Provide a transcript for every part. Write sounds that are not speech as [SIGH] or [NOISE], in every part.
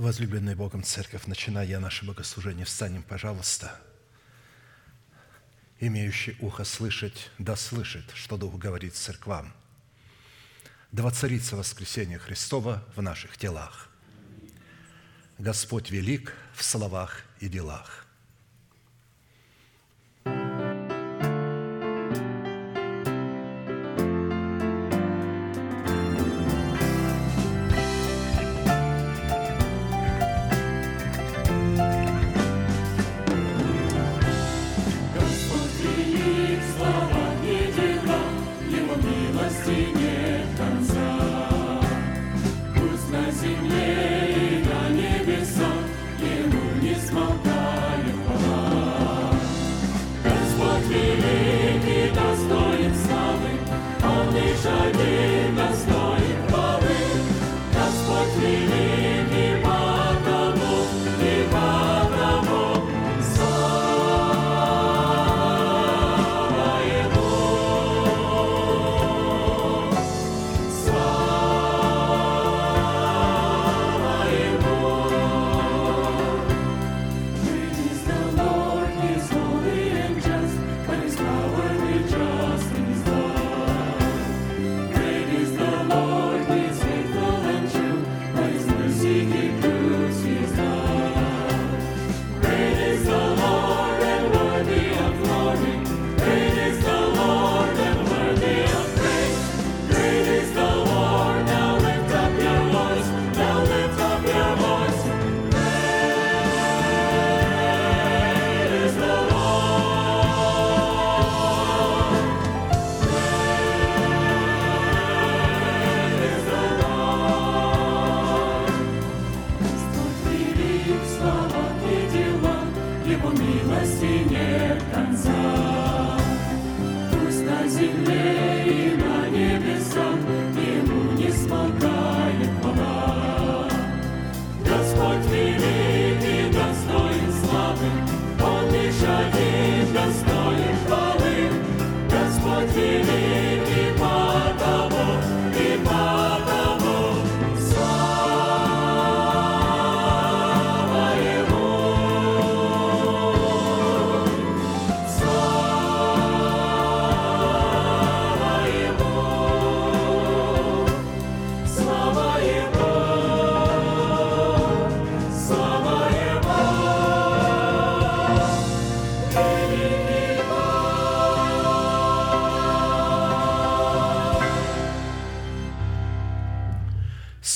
Возлюбленная Богом Церковь, начиная наше богослужение, встанем, пожалуйста. Имеющий ухо слышать, да слышит, что Дух говорит церквам. Да воцарится воскресение Христова в наших телах. Господь велик в словах и делах –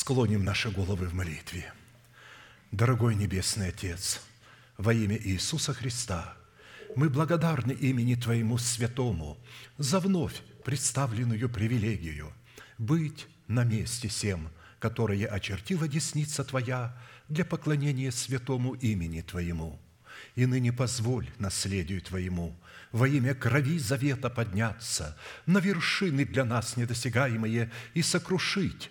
наши головы в молитве. Дорогой Небесный Отец, во имя Иисуса Христа, мы благодарны имени Твоему Святому за вновь представленную привилегию быть на месте всем, которое очертила десница Твоя для поклонения святому имени Твоему. И ныне позволь наследию Твоему во имя крови завета подняться на вершины для нас недосягаемые и сокрушить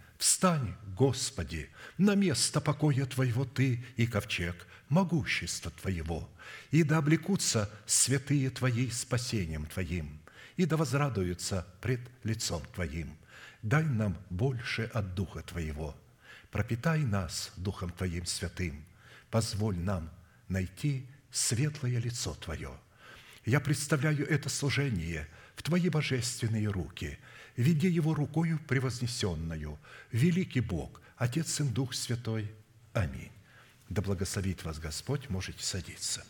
Встань, Господи, на место покоя Твоего Ты и ковчег могущества Твоего, и да облекутся святые Твои спасением Твоим, и да возрадуются пред лицом Твоим. Дай нам больше от Духа Твоего, пропитай нас Духом Твоим святым, позволь нам найти светлое лицо Твое. Я представляю это служение в Твои божественные руки – веди его рукою превознесенную, великий Бог, Отец и Дух Святой. Аминь. Да благословит вас Господь, можете садиться.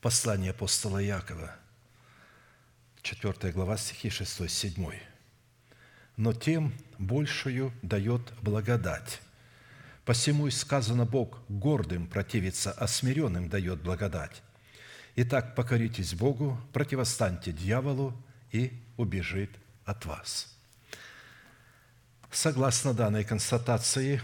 Послание апостола Якова, 4 глава, стихи 6-7. «Но тем большую дает благодать. Посему и сказано Бог, гордым противится, а смиренным дает благодать. Итак, покоритесь Богу, противостаньте дьяволу, и убежит от вас». Согласно данной констатации,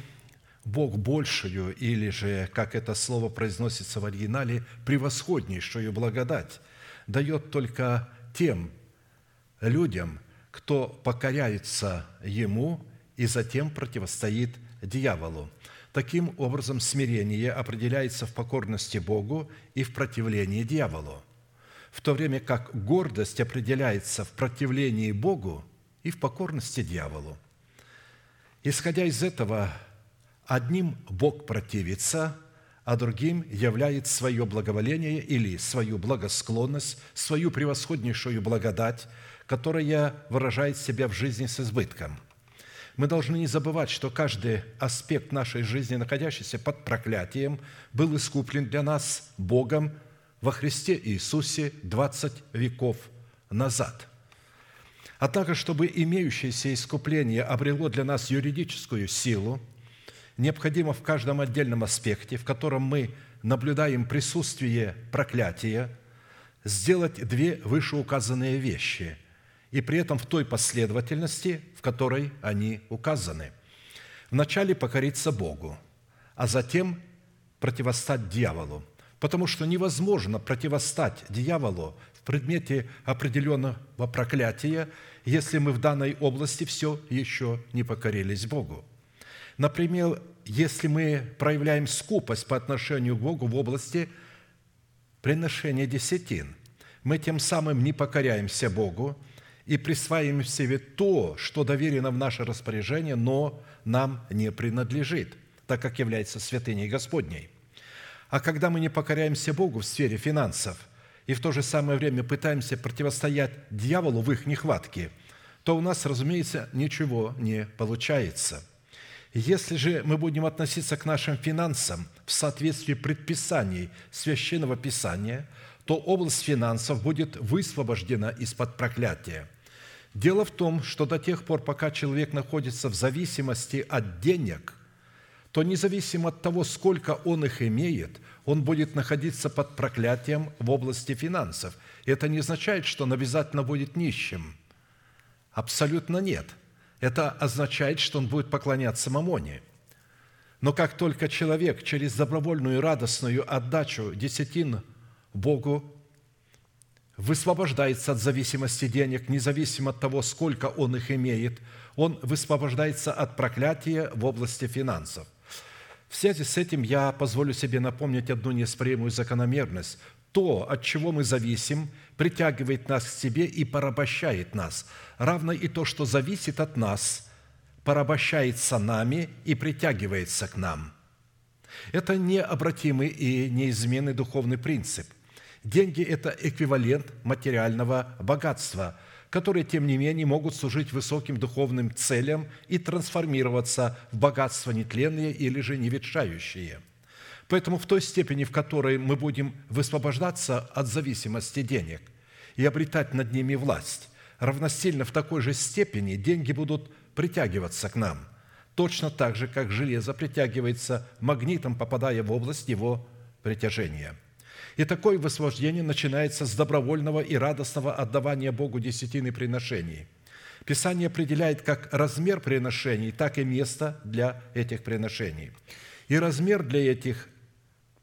Бог большую, или же, как это слово произносится в оригинале, превосходнейшую благодать дает только тем людям, кто покоряется Ему и затем противостоит дьяволу. Таким образом, смирение определяется в покорности Богу и в противлении дьяволу, в то время как гордость определяется в противлении Богу и в покорности дьяволу. Исходя из этого, Одним Бог противится, а другим являет свое благоволение или свою благосклонность, свою превосходнейшую благодать, которая выражает себя в жизни с избытком. Мы должны не забывать, что каждый аспект нашей жизни, находящийся под проклятием, был искуплен для нас Богом во Христе Иисусе 20 веков назад – Однако, чтобы имеющееся искупление обрело для нас юридическую силу – необходимо в каждом отдельном аспекте, в котором мы наблюдаем присутствие проклятия, сделать две вышеуказанные вещи, и при этом в той последовательности, в которой они указаны. Вначале покориться Богу, а затем противостать дьяволу, потому что невозможно противостать дьяволу в предмете определенного проклятия, если мы в данной области все еще не покорились Богу – Например, если мы проявляем скупость по отношению к Богу в области приношения десятин, мы тем самым не покоряемся Богу и присваиваем себе то, что доверено в наше распоряжение, но нам не принадлежит, так как является святыней Господней. А когда мы не покоряемся Богу в сфере финансов и в то же самое время пытаемся противостоять дьяволу в их нехватке, то у нас, разумеется, ничего не получается – если же мы будем относиться к нашим финансам в соответствии предписаний Священного Писания, то область финансов будет высвобождена из-под проклятия. Дело в том, что до тех пор, пока человек находится в зависимости от денег, то независимо от того, сколько он их имеет, он будет находиться под проклятием в области финансов. Это не означает, что он обязательно будет нищим. Абсолютно нет – это означает, что он будет поклоняться мамоне. Но как только человек через добровольную радостную отдачу десятин Богу высвобождается от зависимости денег, независимо от того, сколько он их имеет, он высвобождается от проклятия в области финансов. В связи с этим я позволю себе напомнить одну неоспоримую закономерность. То, от чего мы зависим, притягивает нас к себе и порабощает нас – равно и то, что зависит от нас, порабощается нами и притягивается к нам. Это необратимый и неизменный духовный принцип. Деньги – это эквивалент материального богатства, которые, тем не менее, могут служить высоким духовным целям и трансформироваться в богатство нетленные или же неветшающие. Поэтому в той степени, в которой мы будем высвобождаться от зависимости денег и обретать над ними власть, равносильно в такой же степени деньги будут притягиваться к нам, точно так же, как железо притягивается магнитом, попадая в область его притяжения. И такое высвобождение начинается с добровольного и радостного отдавания Богу десятины приношений. Писание определяет как размер приношений, так и место для этих приношений. И размер для этих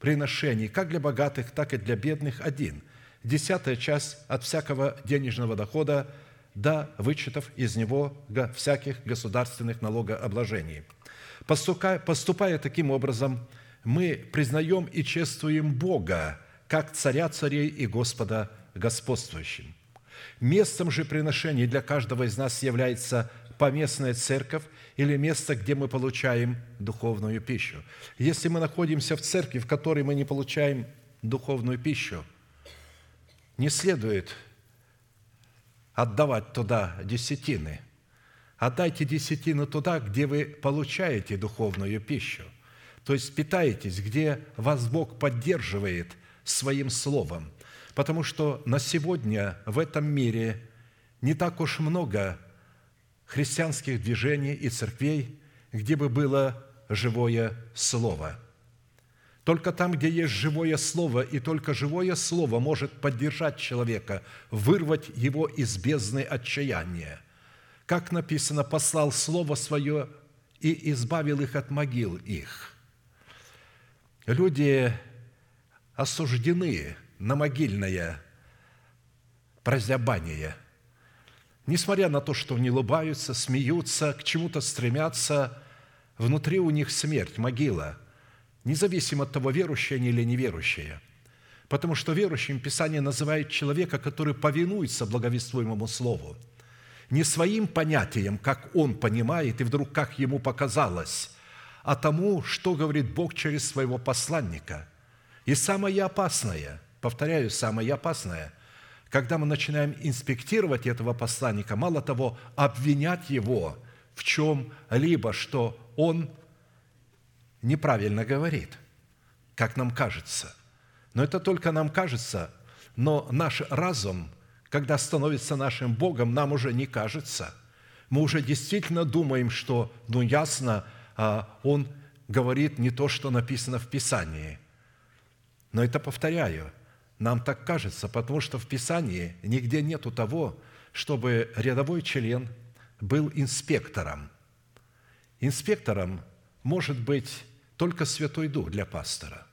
приношений, как для богатых, так и для бедных, один – десятая часть от всякого денежного дохода да вычетов из него всяких государственных налогообложений. Поступая таким образом, мы признаем и чествуем Бога как Царя царей и Господа господствующим. Местом же приношений для каждого из нас является поместная церковь или место, где мы получаем духовную пищу. Если мы находимся в церкви, в которой мы не получаем духовную пищу, не следует отдавать туда десятины. Отдайте десятину туда, где вы получаете духовную пищу. То есть питаетесь, где вас Бог поддерживает своим словом. Потому что на сегодня в этом мире не так уж много христианских движений и церквей, где бы было живое слово. Только там, где есть живое слово, и только живое слово может поддержать человека, вырвать его из бездны отчаяния. Как написано, послал слово свое и избавил их от могил их. Люди осуждены на могильное прозябание. Несмотря на то, что они улыбаются, смеются, к чему-то стремятся, внутри у них смерть, могила, независимо от того, верующие они или неверующие. Потому что верующим Писание называет человека, который повинуется благовествуемому Слову – не своим понятием, как он понимает, и вдруг как ему показалось, а тому, что говорит Бог через своего посланника. И самое опасное, повторяю, самое опасное, когда мы начинаем инспектировать этого посланника, мало того, обвинять его в чем-либо, что он неправильно говорит, как нам кажется. Но это только нам кажется, но наш разум – когда становится нашим Богом, нам уже не кажется. Мы уже действительно думаем, что, ну, ясно, а, Он говорит не то, что написано в Писании. Но это, повторяю, нам так кажется, потому что в Писании нигде нету того, чтобы рядовой член был инспектором. Инспектором может быть только Святой Дух для пастора,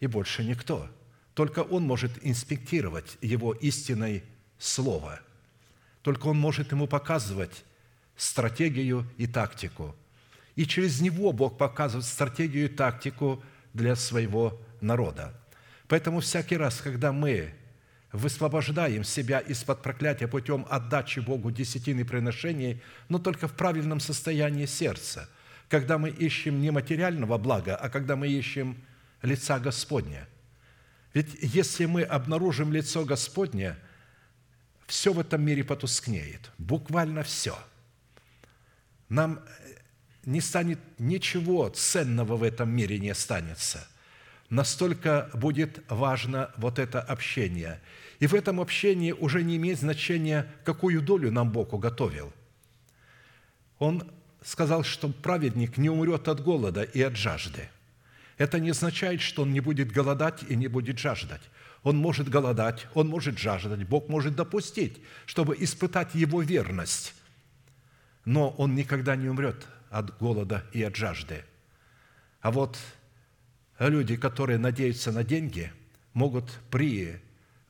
и больше никто – только он может инспектировать его истинное слово. Только он может ему показывать стратегию и тактику. И через него Бог показывает стратегию и тактику для своего народа. Поэтому всякий раз, когда мы высвобождаем себя из-под проклятия путем отдачи Богу десятины приношений, но только в правильном состоянии сердца, когда мы ищем не материального блага, а когда мы ищем лица Господня – ведь если мы обнаружим лицо Господне, все в этом мире потускнеет, буквально все. Нам не станет ничего ценного в этом мире не останется. Настолько будет важно вот это общение. И в этом общении уже не имеет значения, какую долю нам Бог уготовил. Он сказал, что праведник не умрет от голода и от жажды – это не означает, что он не будет голодать и не будет жаждать. Он может голодать, он может жаждать, Бог может допустить, чтобы испытать его верность. Но он никогда не умрет от голода и от жажды. А вот люди, которые надеются на деньги, могут при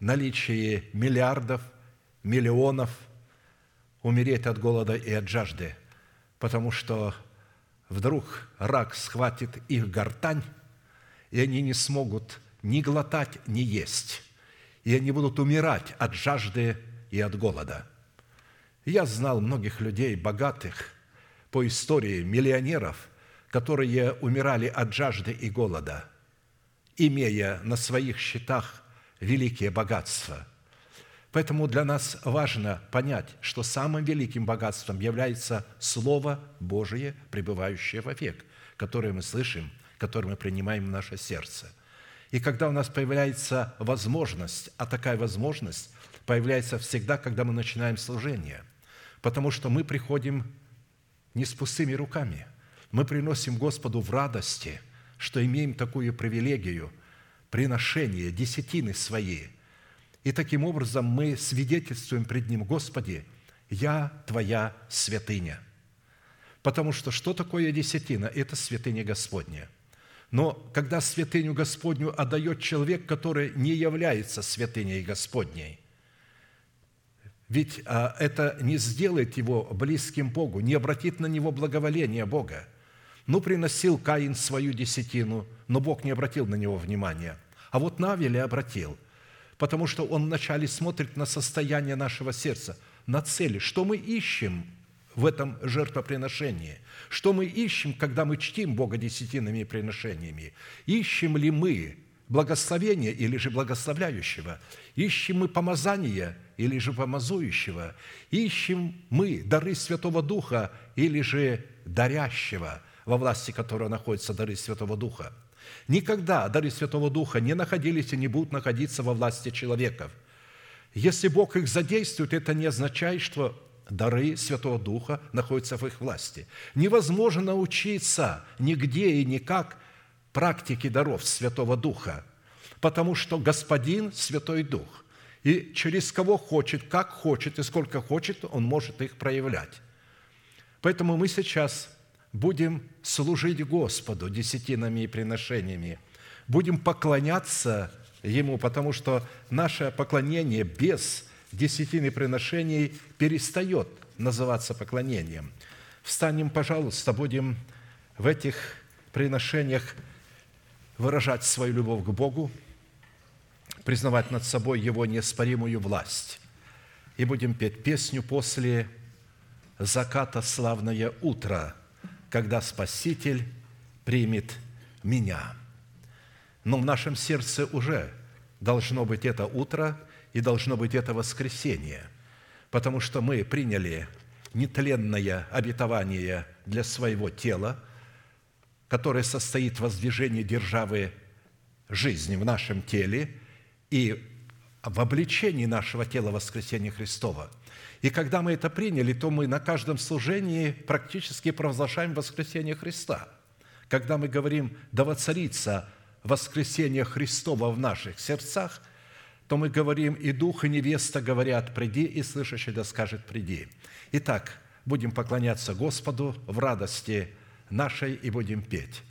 наличии миллиардов, миллионов умереть от голода и от жажды, потому что вдруг рак схватит их гортань, и они не смогут ни глотать, ни есть. И они будут умирать от жажды и от голода. Я знал многих людей, богатых, по истории миллионеров, которые умирали от жажды и голода, имея на своих счетах великие богатства. Поэтому для нас важно понять, что самым великим богатством является Слово Божие, пребывающее вовек, которое мы слышим – который мы принимаем в наше сердце. И когда у нас появляется возможность, а такая возможность появляется всегда, когда мы начинаем служение, потому что мы приходим не с пустыми руками, мы приносим Господу в радости, что имеем такую привилегию приношения, десятины свои. И таким образом мы свидетельствуем пред Ним, Господи, я Твоя святыня. Потому что что такое десятина? Это святыня Господня – но когда святыню Господню отдает человек, который не является святыней Господней, ведь а, это не сделает его близким Богу, не обратит на него благоволение Бога. Ну, приносил Каин свою десятину, но Бог не обратил на него внимания. А вот Навеля обратил, потому что он вначале смотрит на состояние нашего сердца, на цели, что мы ищем в этом жертвоприношении. Что мы ищем, когда мы чтим Бога десятинными приношениями? Ищем ли мы благословения или же благословляющего? Ищем мы помазания или же помазующего? Ищем мы дары Святого Духа или же дарящего, во власти которого находятся дары Святого Духа? Никогда дары Святого Духа не находились и не будут находиться во власти человеков. Если Бог их задействует, это не означает, что дары Святого Духа находятся в их власти. Невозможно научиться нигде и никак практике даров Святого Духа, потому что Господин – Святой Дух. И через кого хочет, как хочет и сколько хочет, Он может их проявлять. Поэтому мы сейчас будем служить Господу десятинами и приношениями, будем поклоняться Ему, потому что наше поклонение без десятины приношений перестает называться поклонением. Встанем, пожалуйста, будем в этих приношениях выражать свою любовь к Богу, признавать над собой Его неоспоримую власть. И будем петь песню после заката славное утро, когда Спаситель примет меня. Но в нашем сердце уже должно быть это утро и должно быть это воскресенье, потому что мы приняли нетленное обетование для своего тела, которое состоит в воздвижении державы жизни в нашем теле и в обличении нашего тела воскресения Христова – и когда мы это приняли, то мы на каждом служении практически провозглашаем воскресение Христа. Когда мы говорим «да воцарится воскресение Христова в наших сердцах», то мы говорим «и дух, и невеста говорят, приди, и слышащий да скажет, приди». Итак, будем поклоняться Господу в радости нашей и будем петь.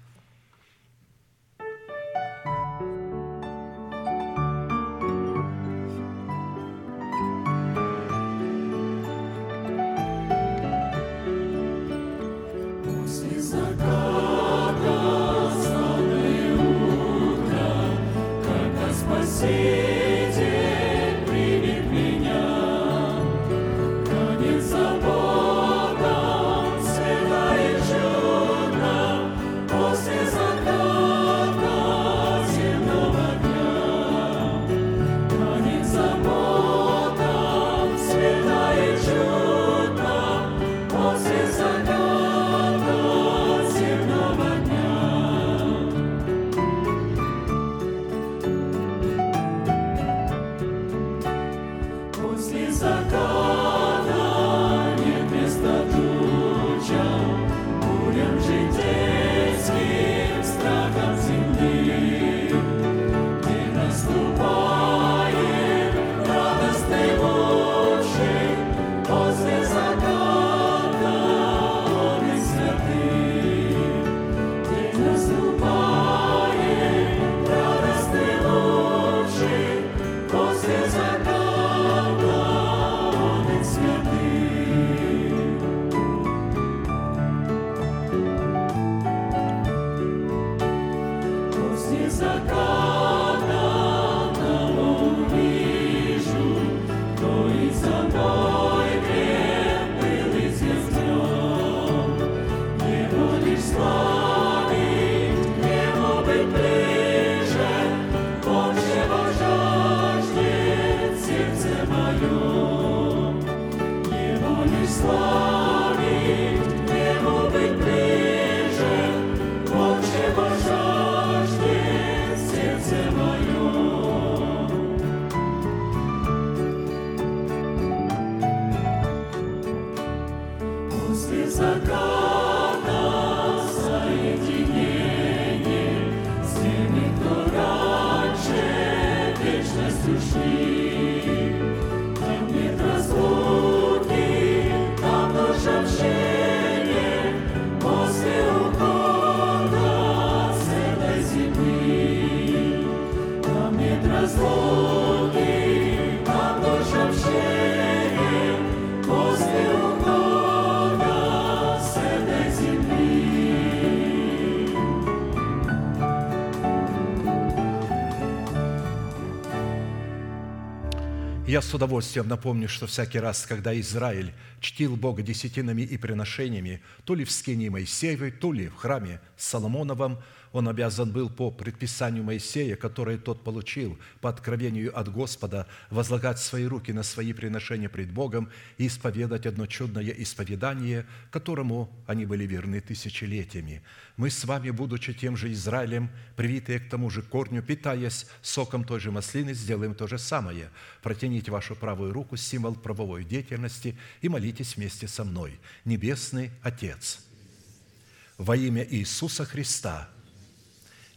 Я с удовольствием напомню, что всякий раз, когда Израиль чтил Бога десятинами и приношениями, то ли в скине Моисеевой, то ли в храме Соломоновом, он обязан был по предписанию Моисея, которое тот получил по откровению от Господа, возлагать свои руки на свои приношения пред Богом и исповедать одно чудное исповедание, которому они были верны тысячелетиями. Мы с вами, будучи тем же Израилем, привитые к тому же корню, питаясь соком той же маслины, сделаем то же самое. Протяните вашу правую руку, символ правовой деятельности, и молитесь вместе со мной. Небесный Отец, во имя Иисуса Христа –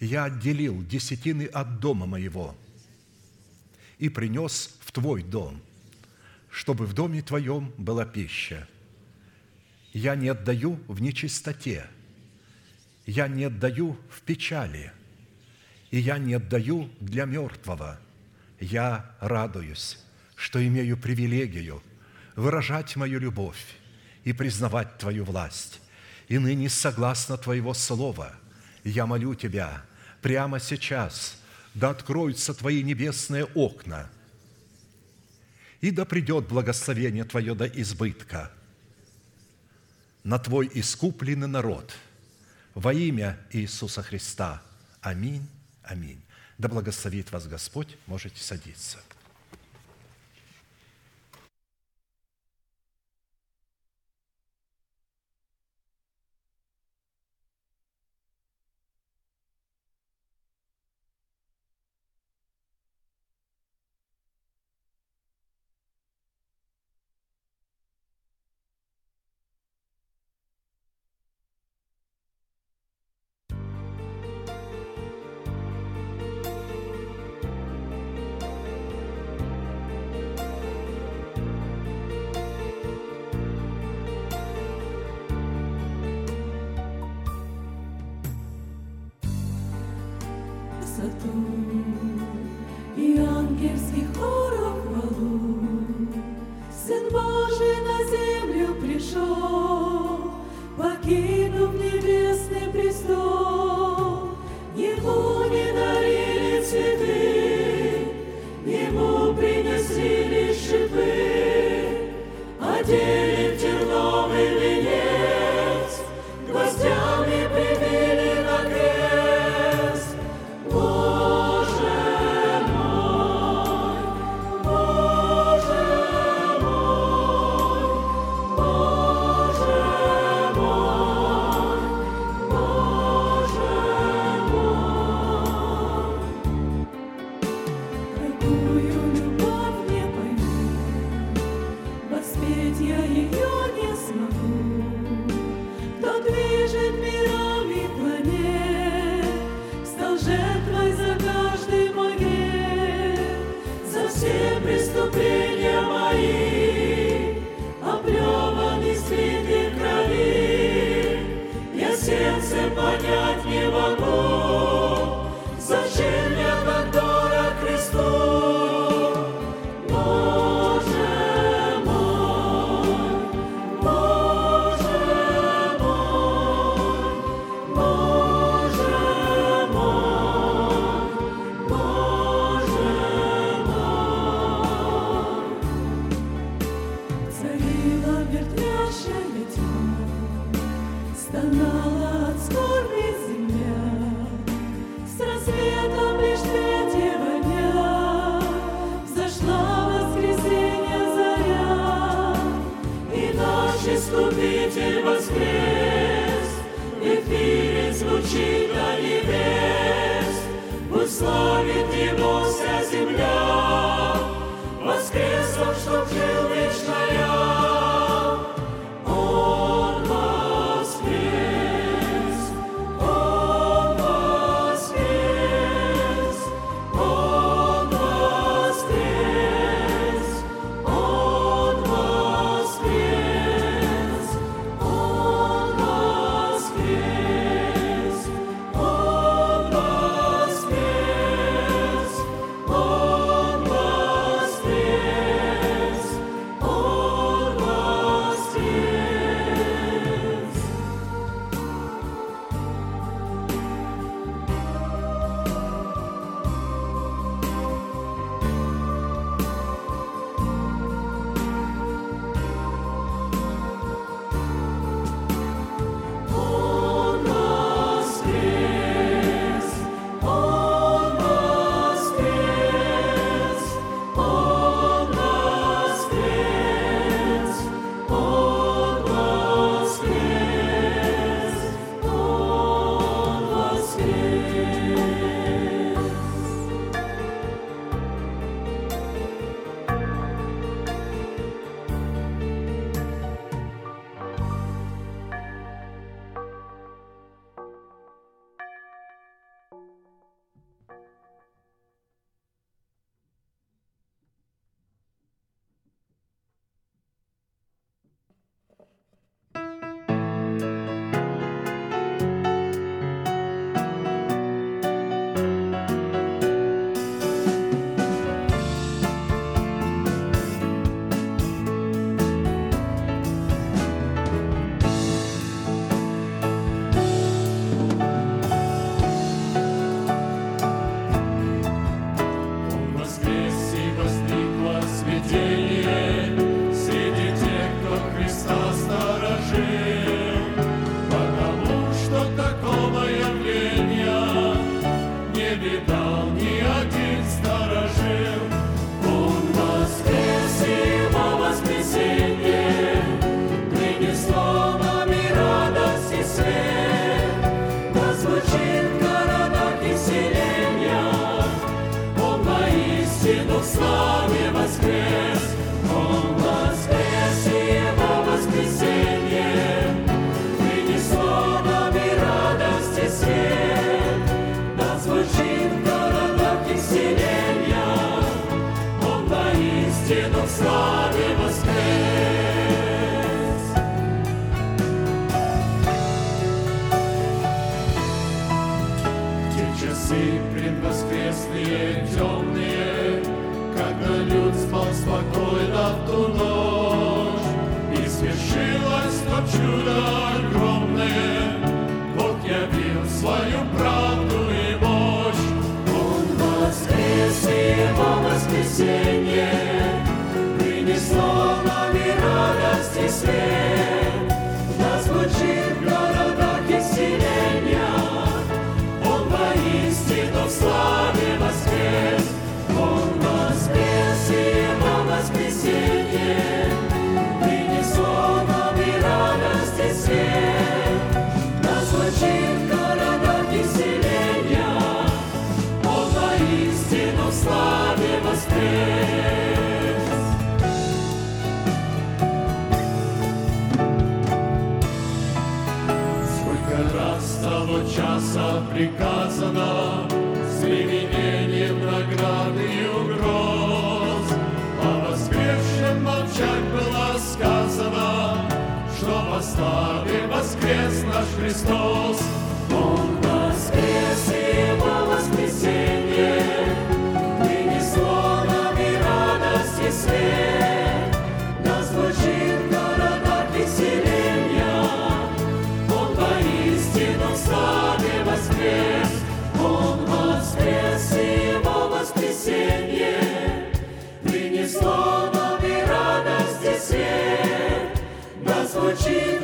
я отделил десятины от дома моего и принес в Твой дом, чтобы в доме Твоем была пища. Я не отдаю в нечистоте, я не отдаю в печали, и я не отдаю для мертвого. Я радуюсь, что имею привилегию выражать мою любовь и признавать Твою власть. И ныне, согласно Твоего Слова, я молю Тебя – прямо сейчас, да откроются Твои небесные окна, и да придет благословение Твое до избытка на Твой искупленный народ во имя Иисуса Христа. Аминь, аминь. Да благословит вас Господь, можете садиться. sin. славе воскрес наш Христос. Он воскрес, и его воскресенье принесло нам и радость, и свет. Да звучит в городах Он воистину в славе воскрес. Он воскрес, и его воскресенье принесло нам радость, и свет. Да звучит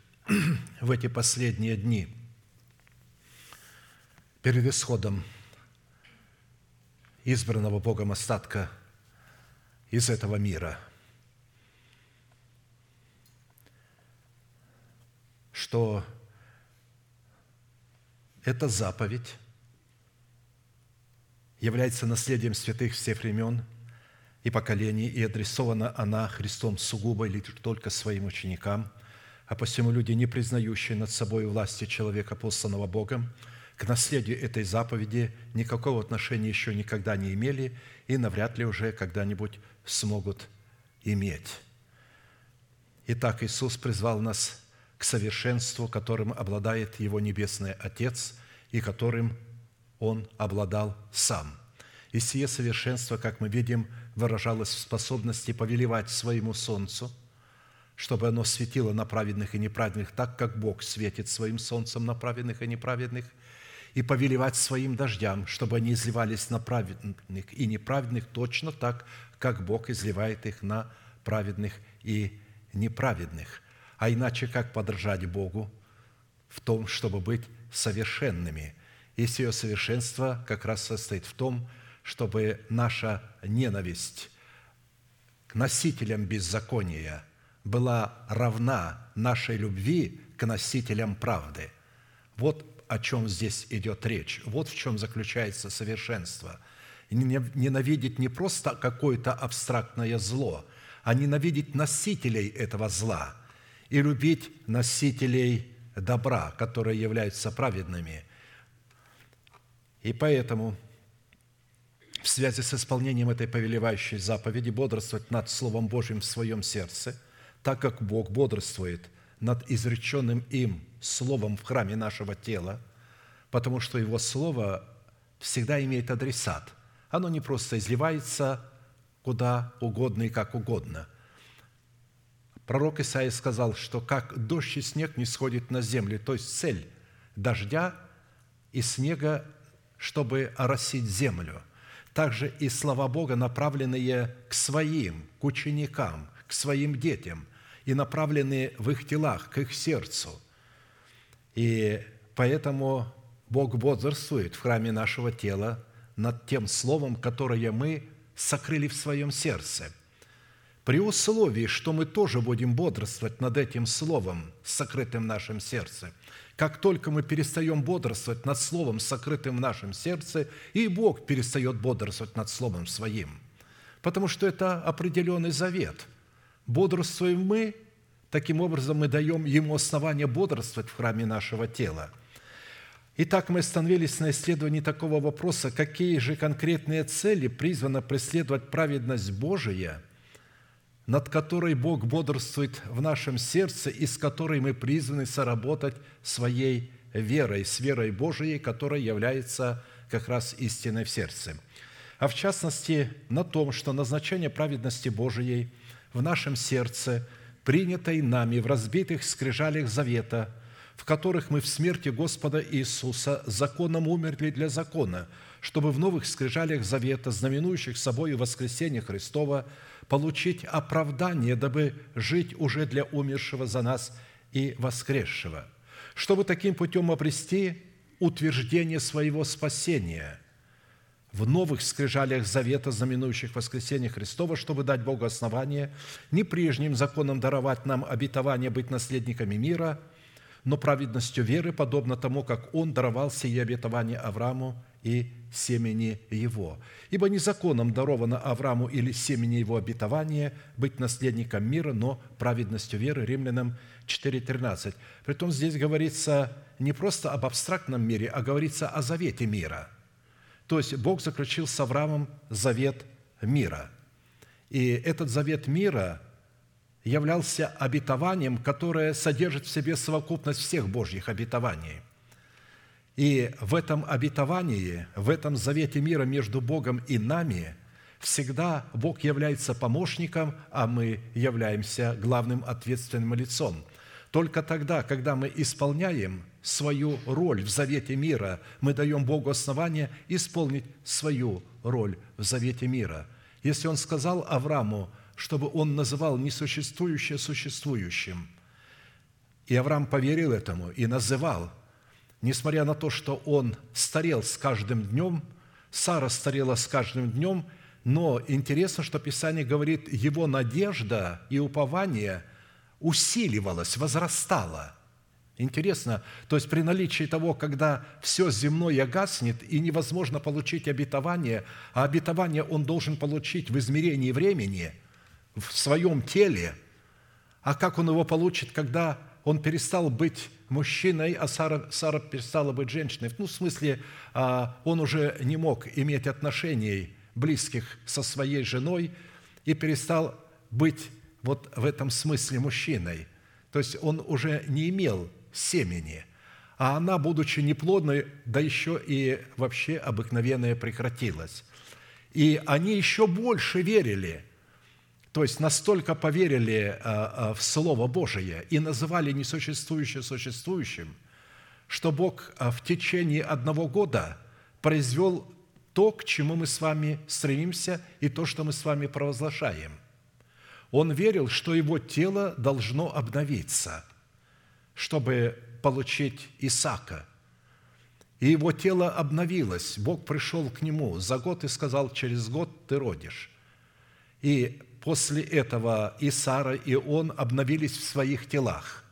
в эти последние дни перед исходом избранного Богом остатка из этого мира, что эта заповедь является наследием святых всех времен и поколений, и адресована она Христом сугубо или только своим ученикам – а посему люди, не признающие над собой власти человека, посланного Богом, к наследию этой заповеди никакого отношения еще никогда не имели и навряд ли уже когда-нибудь смогут иметь. Итак, Иисус призвал нас к совершенству, которым обладает Его Небесный Отец и которым Он обладал Сам – И сие совершенство, как мы видим, выражалось в способности повелевать своему солнцу, чтобы оно светило на праведных и неправедных так, как Бог светит своим солнцем на праведных и неправедных, и повелевать своим дождям, чтобы они изливались на праведных и неправедных точно так, как Бог изливает их на праведных и неправедных. А иначе как подражать Богу в том, чтобы быть совершенными? Если ее совершенство как раз состоит в том, чтобы наша ненависть к носителям беззакония была равна нашей любви к носителям правды. Вот о чем здесь идет речь. Вот в чем заключается совершенство. Ненавидеть не просто какое-то абстрактное зло, а ненавидеть носителей этого зла и любить носителей добра, которые являются праведными. И поэтому в связи с исполнением этой повелевающей заповеди бодрствовать над Словом Божьим в своем сердце, так как Бог бодрствует над изреченным им Словом в храме нашего тела, потому что Его Слово всегда имеет адресат. Оно не просто изливается куда угодно и как угодно. Пророк Исаия сказал, что как дождь и снег не сходит на землю, то есть цель дождя и снега, чтобы оросить землю. Также и слова Бога, направленные к своим, к ученикам, к своим детям, и направленные в их телах, к их сердцу – и поэтому Бог бодрствует в храме нашего тела над тем словом, которое мы сокрыли в своем сердце. При условии, что мы тоже будем бодрствовать над этим словом, сокрытым в нашем сердце. Как только мы перестаем бодрствовать над словом, сокрытым в нашем сердце, и Бог перестает бодрствовать над словом своим. Потому что это определенный завет. Бодрствуем мы – Таким образом, мы даем ему основание бодрствовать в храме нашего тела. Итак, мы остановились на исследовании такого вопроса, какие же конкретные цели призвано преследовать праведность Божия, над которой Бог бодрствует в нашем сердце и с которой мы призваны соработать своей верой, с верой Божией, которая является как раз истиной в сердце. А в частности, на том, что назначение праведности Божией в нашем сердце – принятой нами в разбитых скрижалях завета, в которых мы в смерти Господа Иисуса законом умерли для закона, чтобы в новых скрижалях завета, знаменующих собою воскресение Христова, получить оправдание, дабы жить уже для умершего за нас и воскресшего, чтобы таким путем обрести утверждение своего спасения – в новых скрижалях завета, знаменующих воскресение Христова, чтобы дать Богу основание не прежним законом даровать нам обетование быть наследниками мира, но праведностью веры, подобно тому, как Он даровал сие обетование Аврааму и семени его. Ибо не законом даровано Аврааму или семени его обетование быть наследником мира, но праведностью веры. Римлянам 4.13. Притом здесь говорится не просто об абстрактном мире, а говорится о завете мира – то есть Бог заключил с Авраамом завет мира. И этот завет мира являлся обетованием, которое содержит в себе совокупность всех Божьих обетований. И в этом обетовании, в этом завете мира между Богом и нами всегда Бог является помощником, а мы являемся главным ответственным лицом. Только тогда, когда мы исполняем свою роль в завете мира, мы даем Богу основание исполнить свою роль в завете мира. Если Он сказал Аврааму, чтобы он называл несуществующее существующим, и Авраам поверил этому и называл, несмотря на то, что он старел с каждым днем, Сара старела с каждым днем, но интересно, что Писание говорит, его надежда и упование усиливалось, возрастало – Интересно, то есть при наличии того, когда все земное гаснет и невозможно получить обетование, а обетование он должен получить в измерении времени, в своем теле, а как он его получит, когда он перестал быть мужчиной, а Сара, Сара перестала быть женщиной? Ну, в смысле, а, он уже не мог иметь отношений близких со своей женой и перестал быть вот в этом смысле мужчиной. То есть он уже не имел семени, а она, будучи неплодной, да еще и вообще обыкновенная прекратилась. И они еще больше верили, то есть настолько поверили в Слово Божие и называли несуществующее существующим, что Бог в течение одного года произвел то, к чему мы с вами стремимся, и то, что мы с вами провозглашаем. Он верил, что его тело должно обновиться, чтобы получить Исаака. И его тело обновилось. Бог пришел к нему за год и сказал, через год ты родишь. И после этого и Сара, и он обновились в своих телах.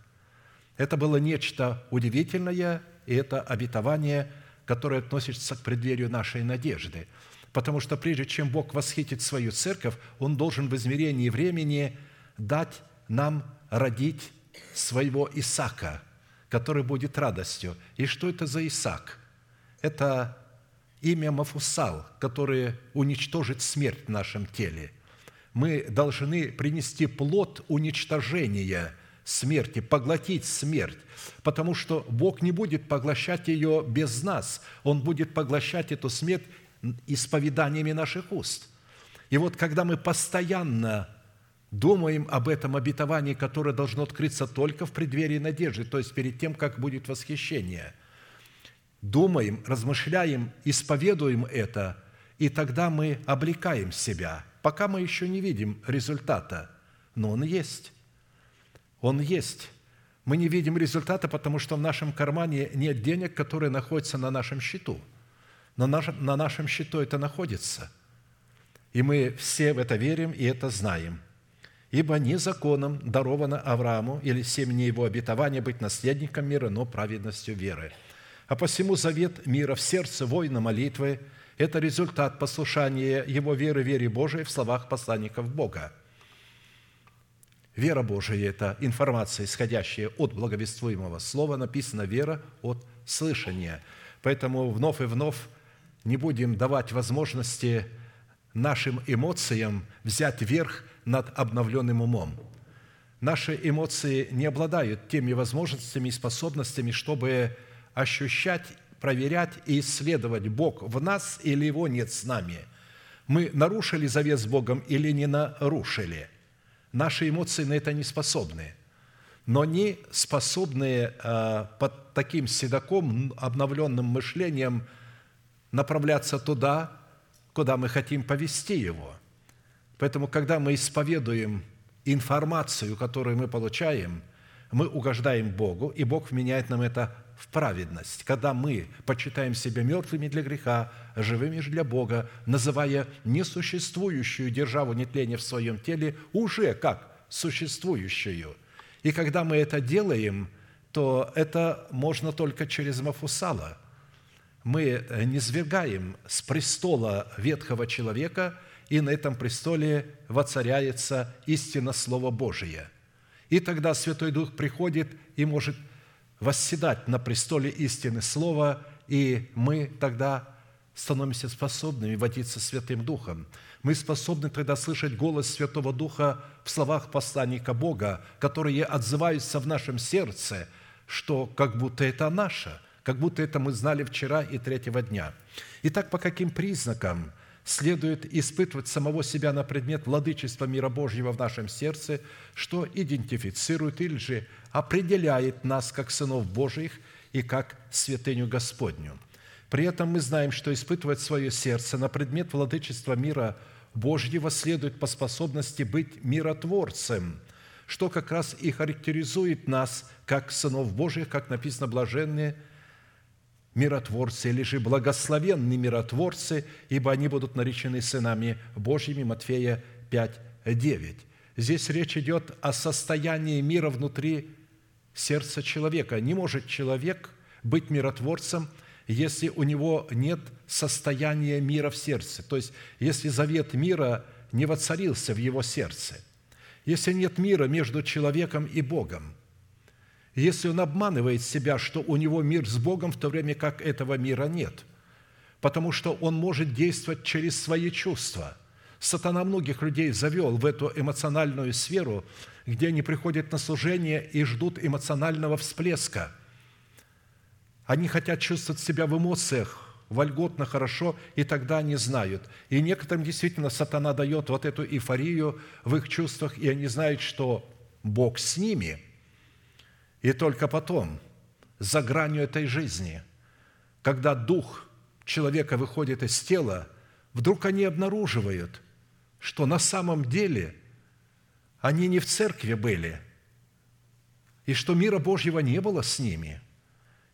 Это было нечто удивительное, и это обетование – которое относится к преддверию нашей надежды. Потому что прежде чем Бог восхитит свою церковь, Он должен в измерении времени дать нам родить своего Исака, который будет радостью. И что это за Исаак? Это имя Мафусал, которое уничтожит смерть в нашем теле. Мы должны принести плод уничтожения – смерти, поглотить смерть, потому что Бог не будет поглощать ее без нас. Он будет поглощать эту смерть исповеданиями наших уст. И вот когда мы постоянно думаем об этом обетовании, которое должно открыться только в преддверии надежды, то есть перед тем, как будет восхищение, думаем, размышляем, исповедуем это, и тогда мы облекаем себя, пока мы еще не видим результата, но он есть. Он есть. Мы не видим результата, потому что в нашем кармане нет денег, которые находятся на нашем счету. Но на нашем счету это находится. И мы все в это верим и это знаем. Ибо не законом даровано Аврааму или семени его обетования быть наследником мира, но праведностью веры. А посему завет мира в сердце воина молитвы – это результат послушания его веры, вере Божией в словах посланников Бога – Вера Божия – это информация, исходящая от благовествуемого слова. Написано «вера от слышания». Поэтому вновь и вновь не будем давать возможности нашим эмоциям взять верх над обновленным умом. Наши эмоции не обладают теми возможностями и способностями, чтобы ощущать, проверять и исследовать, Бог в нас или Его нет с нами. Мы нарушили завет с Богом или не нарушили – Наши эмоции на это не способны. Но они способны э, под таким седаком, обновленным мышлением направляться туда, куда мы хотим повести его. Поэтому, когда мы исповедуем информацию, которую мы получаем, мы угождаем Богу, и Бог вменяет нам это в праведность, когда мы почитаем себя мертвыми для греха, живыми же для Бога, называя несуществующую державу нетления в своем теле уже как существующую. И когда мы это делаем, то это можно только через Мафусала. Мы не свергаем с престола ветхого человека, и на этом престоле воцаряется истина Слова Божия. И тогда Святой Дух приходит и может восседать на престоле истины Слова, и мы тогда становимся способными водиться Святым Духом. Мы способны тогда слышать голос Святого Духа в словах посланника Бога, которые отзываются в нашем сердце, что как будто это наше, как будто это мы знали вчера и третьего дня. Итак, по каким признакам следует испытывать самого себя на предмет владычества мира Божьего в нашем сердце, что идентифицирует или же определяет нас как сынов Божьих и как святыню Господню. При этом мы знаем, что испытывать свое сердце на предмет владычества мира Божьего следует по способности быть миротворцем, что как раз и характеризует нас как сынов Божьих, как написано, блаженные миротворцы или же благословенные миротворцы, ибо они будут наречены сынами Божьими. Матфея 5, 9. Здесь речь идет о состоянии мира внутри сердца человека. Не может человек быть миротворцем, если у него нет состояния мира в сердце. То есть, если завет мира не воцарился в его сердце. Если нет мира между человеком и Богом. Если он обманывает себя, что у него мир с Богом, в то время как этого мира нет. Потому что он может действовать через свои чувства. Сатана многих людей завел в эту эмоциональную сферу, где они приходят на служение и ждут эмоционального всплеска. Они хотят чувствовать себя в эмоциях, вольготно, хорошо, и тогда они знают. И некоторым действительно сатана дает вот эту эйфорию в их чувствах, и они знают, что Бог с ними. И только потом, за гранью этой жизни, когда дух человека выходит из тела, вдруг они обнаруживают, что на самом деле они не в церкви были, и что мира Божьего не было с ними,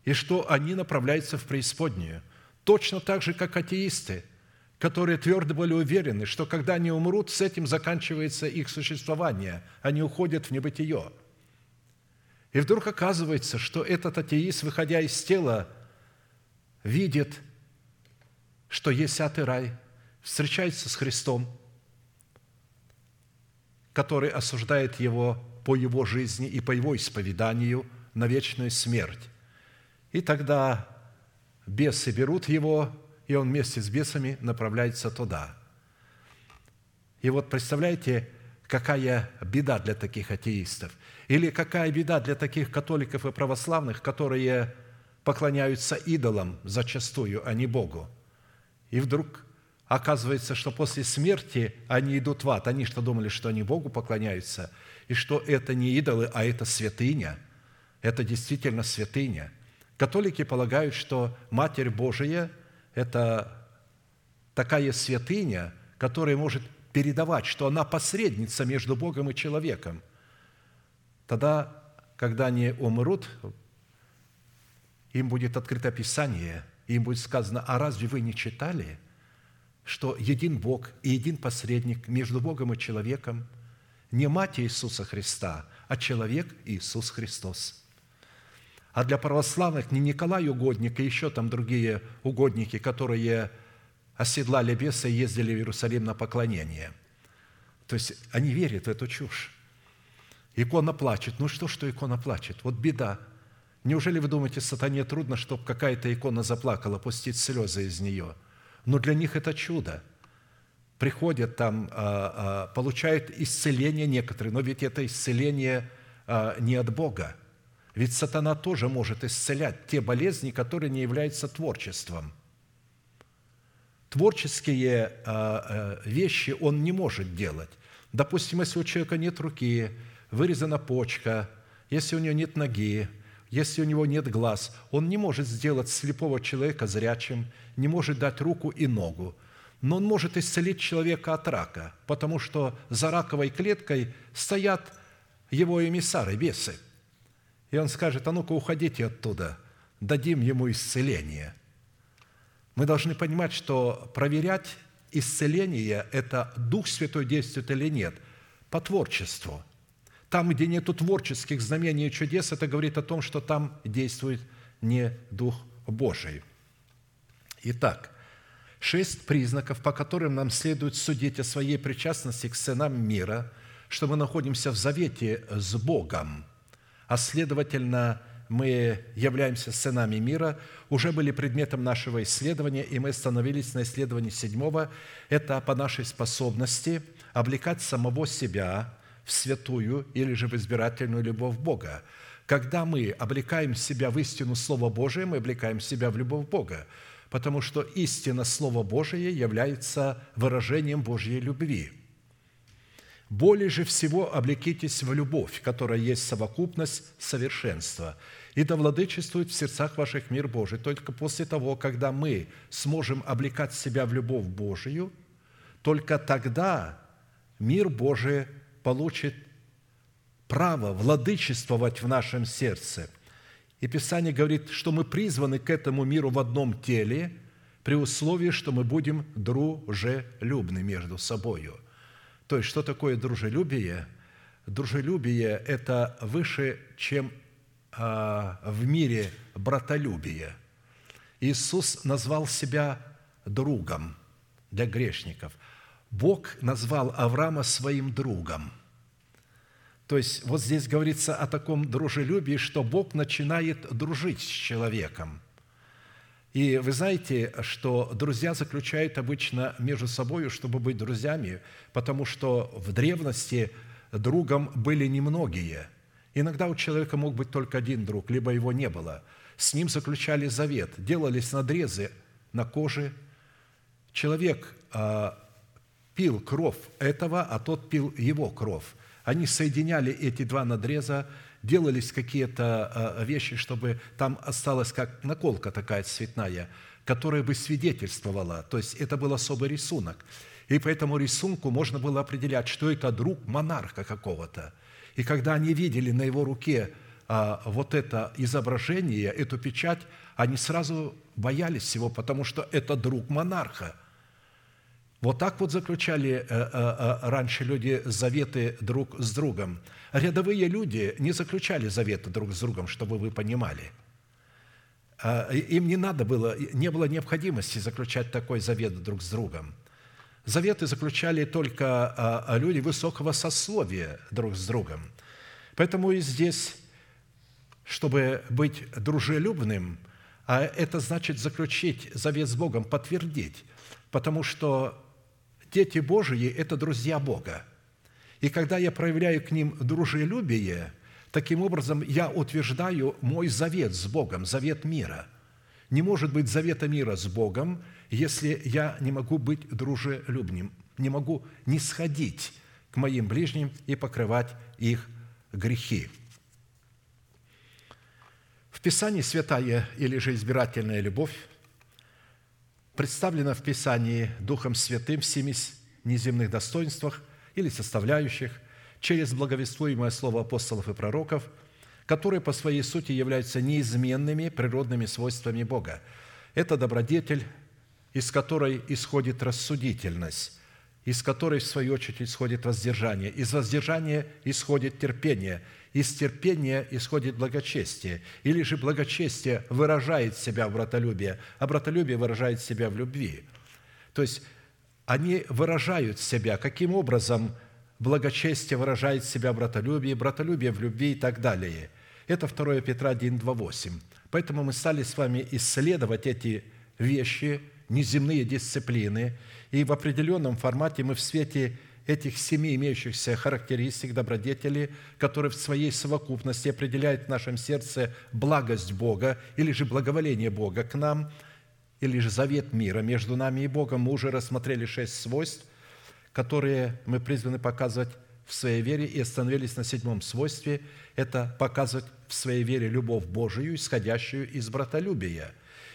и что они направляются в преисподнюю. Точно так же, как атеисты, которые твердо были уверены, что когда они умрут, с этим заканчивается их существование, они уходят в небытие. И вдруг оказывается, что этот атеист, выходя из тела, видит – что есть ад и рай, встречается с Христом, который осуждает его по его жизни и по его исповеданию на вечную смерть. И тогда бесы берут его, и он вместе с бесами направляется туда. И вот представляете, какая беда для таких атеистов, или какая беда для таких католиков и православных, которые поклоняются идолам зачастую, а не Богу – и вдруг оказывается, что после смерти они идут в ад. Они что думали, что они Богу поклоняются, и что это не идолы, а это святыня. Это действительно святыня. Католики полагают, что Матерь Божия – это такая святыня, которая может передавать, что она посредница между Богом и человеком. Тогда, когда они умрут, им будет открыто Писание – им будет сказано, а разве вы не читали, что един Бог и един посредник между Богом и человеком не мать Иисуса Христа, а человек Иисус Христос. А для православных не Николай Угодник и еще там другие угодники, которые оседлали беса и ездили в Иерусалим на поклонение. То есть они верят в эту чушь. Икона плачет. Ну что, что икона плачет? Вот беда – Неужели вы думаете, сатане трудно, чтобы какая-то икона заплакала, пустить слезы из нее? Но для них это чудо. Приходят там, а, а, получают исцеление некоторые, но ведь это исцеление а, не от Бога. Ведь сатана тоже может исцелять те болезни, которые не являются творчеством. Творческие вещи он не может делать. Допустим, если у человека нет руки, вырезана почка, если у него нет ноги, если у него нет глаз, он не может сделать слепого человека зрячим, не может дать руку и ногу. Но он может исцелить человека от рака, потому что за раковой клеткой стоят его эмиссары, бесы. И он скажет, а ну-ка уходите оттуда, дадим ему исцеление. Мы должны понимать, что проверять исцеление – это Дух Святой действует или нет, по творчеству – там, где нет творческих знамений и чудес, это говорит о том, что там действует не Дух Божий. Итак, шесть признаков, по которым нам следует судить о своей причастности к сынам мира, что мы находимся в завете с Богом, а следовательно, мы являемся сынами мира, уже были предметом нашего исследования, и мы остановились на исследовании седьмого. Это по нашей способности облекать самого себя в святую или же в избирательную любовь Бога. Когда мы облекаем себя в истину Слова Божия, мы облекаем себя в любовь Бога, потому что истина Слова Божия является выражением Божьей любви. Более же всего облекитесь в любовь, которая есть совокупность совершенства, и да владычествует в сердцах ваших мир Божий. Только после того, когда мы сможем облекать себя в любовь Божию, только тогда мир Божий получит право владычествовать в нашем сердце. И Писание говорит, что мы призваны к этому миру в одном теле, при условии, что мы будем дружелюбны между собою. То есть, что такое дружелюбие? Дружелюбие – это выше, чем а, в мире братолюбие. Иисус назвал себя другом для грешников – Бог назвал Авраама своим другом. То есть вот здесь говорится о таком дружелюбии, что Бог начинает дружить с человеком. И вы знаете, что друзья заключают обычно между собой, чтобы быть друзьями, потому что в древности другом были немногие. Иногда у человека мог быть только один друг, либо его не было. С ним заключали завет, делались надрезы на коже. Человек а, пил кровь этого, а тот пил его кровь. Они соединяли эти два надреза, делались какие-то а, вещи, чтобы там осталась как наколка такая цветная, которая бы свидетельствовала. То есть это был особый рисунок. И по этому рисунку можно было определять, что это друг монарха какого-то. И когда они видели на его руке а, вот это изображение, эту печать, они сразу боялись его, потому что это друг монарха. Вот так вот заключали э, э, э, раньше люди заветы друг с другом. Рядовые люди не заключали заветы друг с другом, чтобы вы понимали. А, им не надо было, не было необходимости заключать такой завет друг с другом. Заветы заключали только а, люди высокого сословия друг с другом. Поэтому и здесь чтобы быть дружелюбным, а это значит заключить завет с Богом, подтвердить, потому что дети Божии – это друзья Бога. И когда я проявляю к ним дружелюбие, таким образом я утверждаю мой завет с Богом, завет мира. Не может быть завета мира с Богом, если я не могу быть дружелюбным, не могу не сходить к моим ближним и покрывать их грехи. В Писании святая или же избирательная любовь представлена в Писании Духом Святым в семи неземных достоинствах или составляющих через благовествуемое слово апостолов и пророков, которые по своей сути являются неизменными природными свойствами Бога. Это добродетель, из которой исходит рассудительность, из которой, в свою очередь, исходит воздержание. Из воздержания исходит терпение, из терпения исходит благочестие, или же благочестие выражает себя в братолюбии, а братолюбие выражает себя в любви. То есть они выражают себя, каким образом благочестие выражает себя в братолюбии, братолюбие в любви и так далее. Это 2 Петра 1, 2, 8. Поэтому мы стали с вами исследовать эти вещи, неземные дисциплины, и в определенном формате мы в свете этих семи имеющихся характеристик добродетели, которые в своей совокупности определяют в нашем сердце благость Бога или же благоволение Бога к нам, или же завет мира между нами и Богом. Мы уже рассмотрели шесть свойств, которые мы призваны показывать в своей вере и остановились на седьмом свойстве – это показывать в своей вере любовь Божию, исходящую из братолюбия,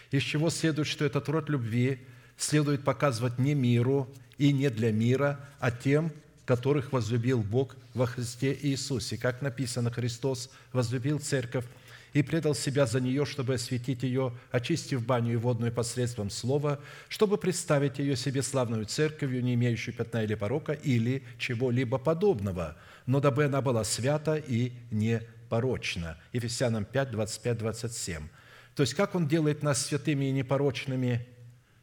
из чего следует, что этот род любви следует показывать не миру и не для мира, а тем, которых возлюбил Бог во Христе Иисусе. Как написано, Христос возлюбил церковь и предал себя за нее, чтобы осветить ее, очистив баню и водную посредством слова, чтобы представить ее себе славную церковью, не имеющую пятна или порока, или чего-либо подобного, но дабы она была свята и непорочна». Ефесянам 5, 25, 27. То есть, как Он делает нас святыми и непорочными?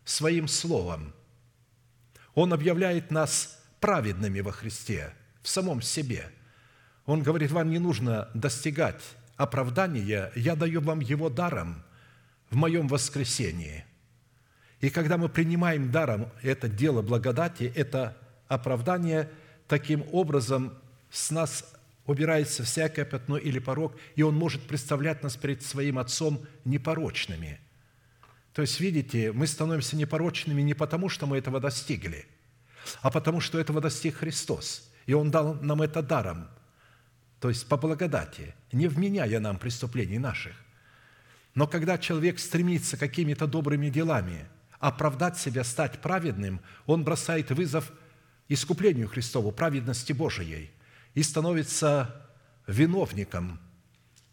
Своим Словом – он объявляет нас праведными во Христе, в самом себе. Он говорит, вам не нужно достигать оправдания, я даю вам его даром в моем воскресении. И когда мы принимаем даром это дело благодати, это оправдание, таким образом с нас убирается всякое пятно или порог, и Он может представлять нас перед Своим Отцом непорочными – то есть, видите, мы становимся непорочными не потому, что мы этого достигли, а потому, что этого достиг Христос. И Он дал нам это даром, то есть по благодати, не вменяя нам преступлений наших. Но когда человек стремится какими-то добрыми делами оправдать себя, стать праведным, он бросает вызов искуплению Христову, праведности Божией, и становится виновником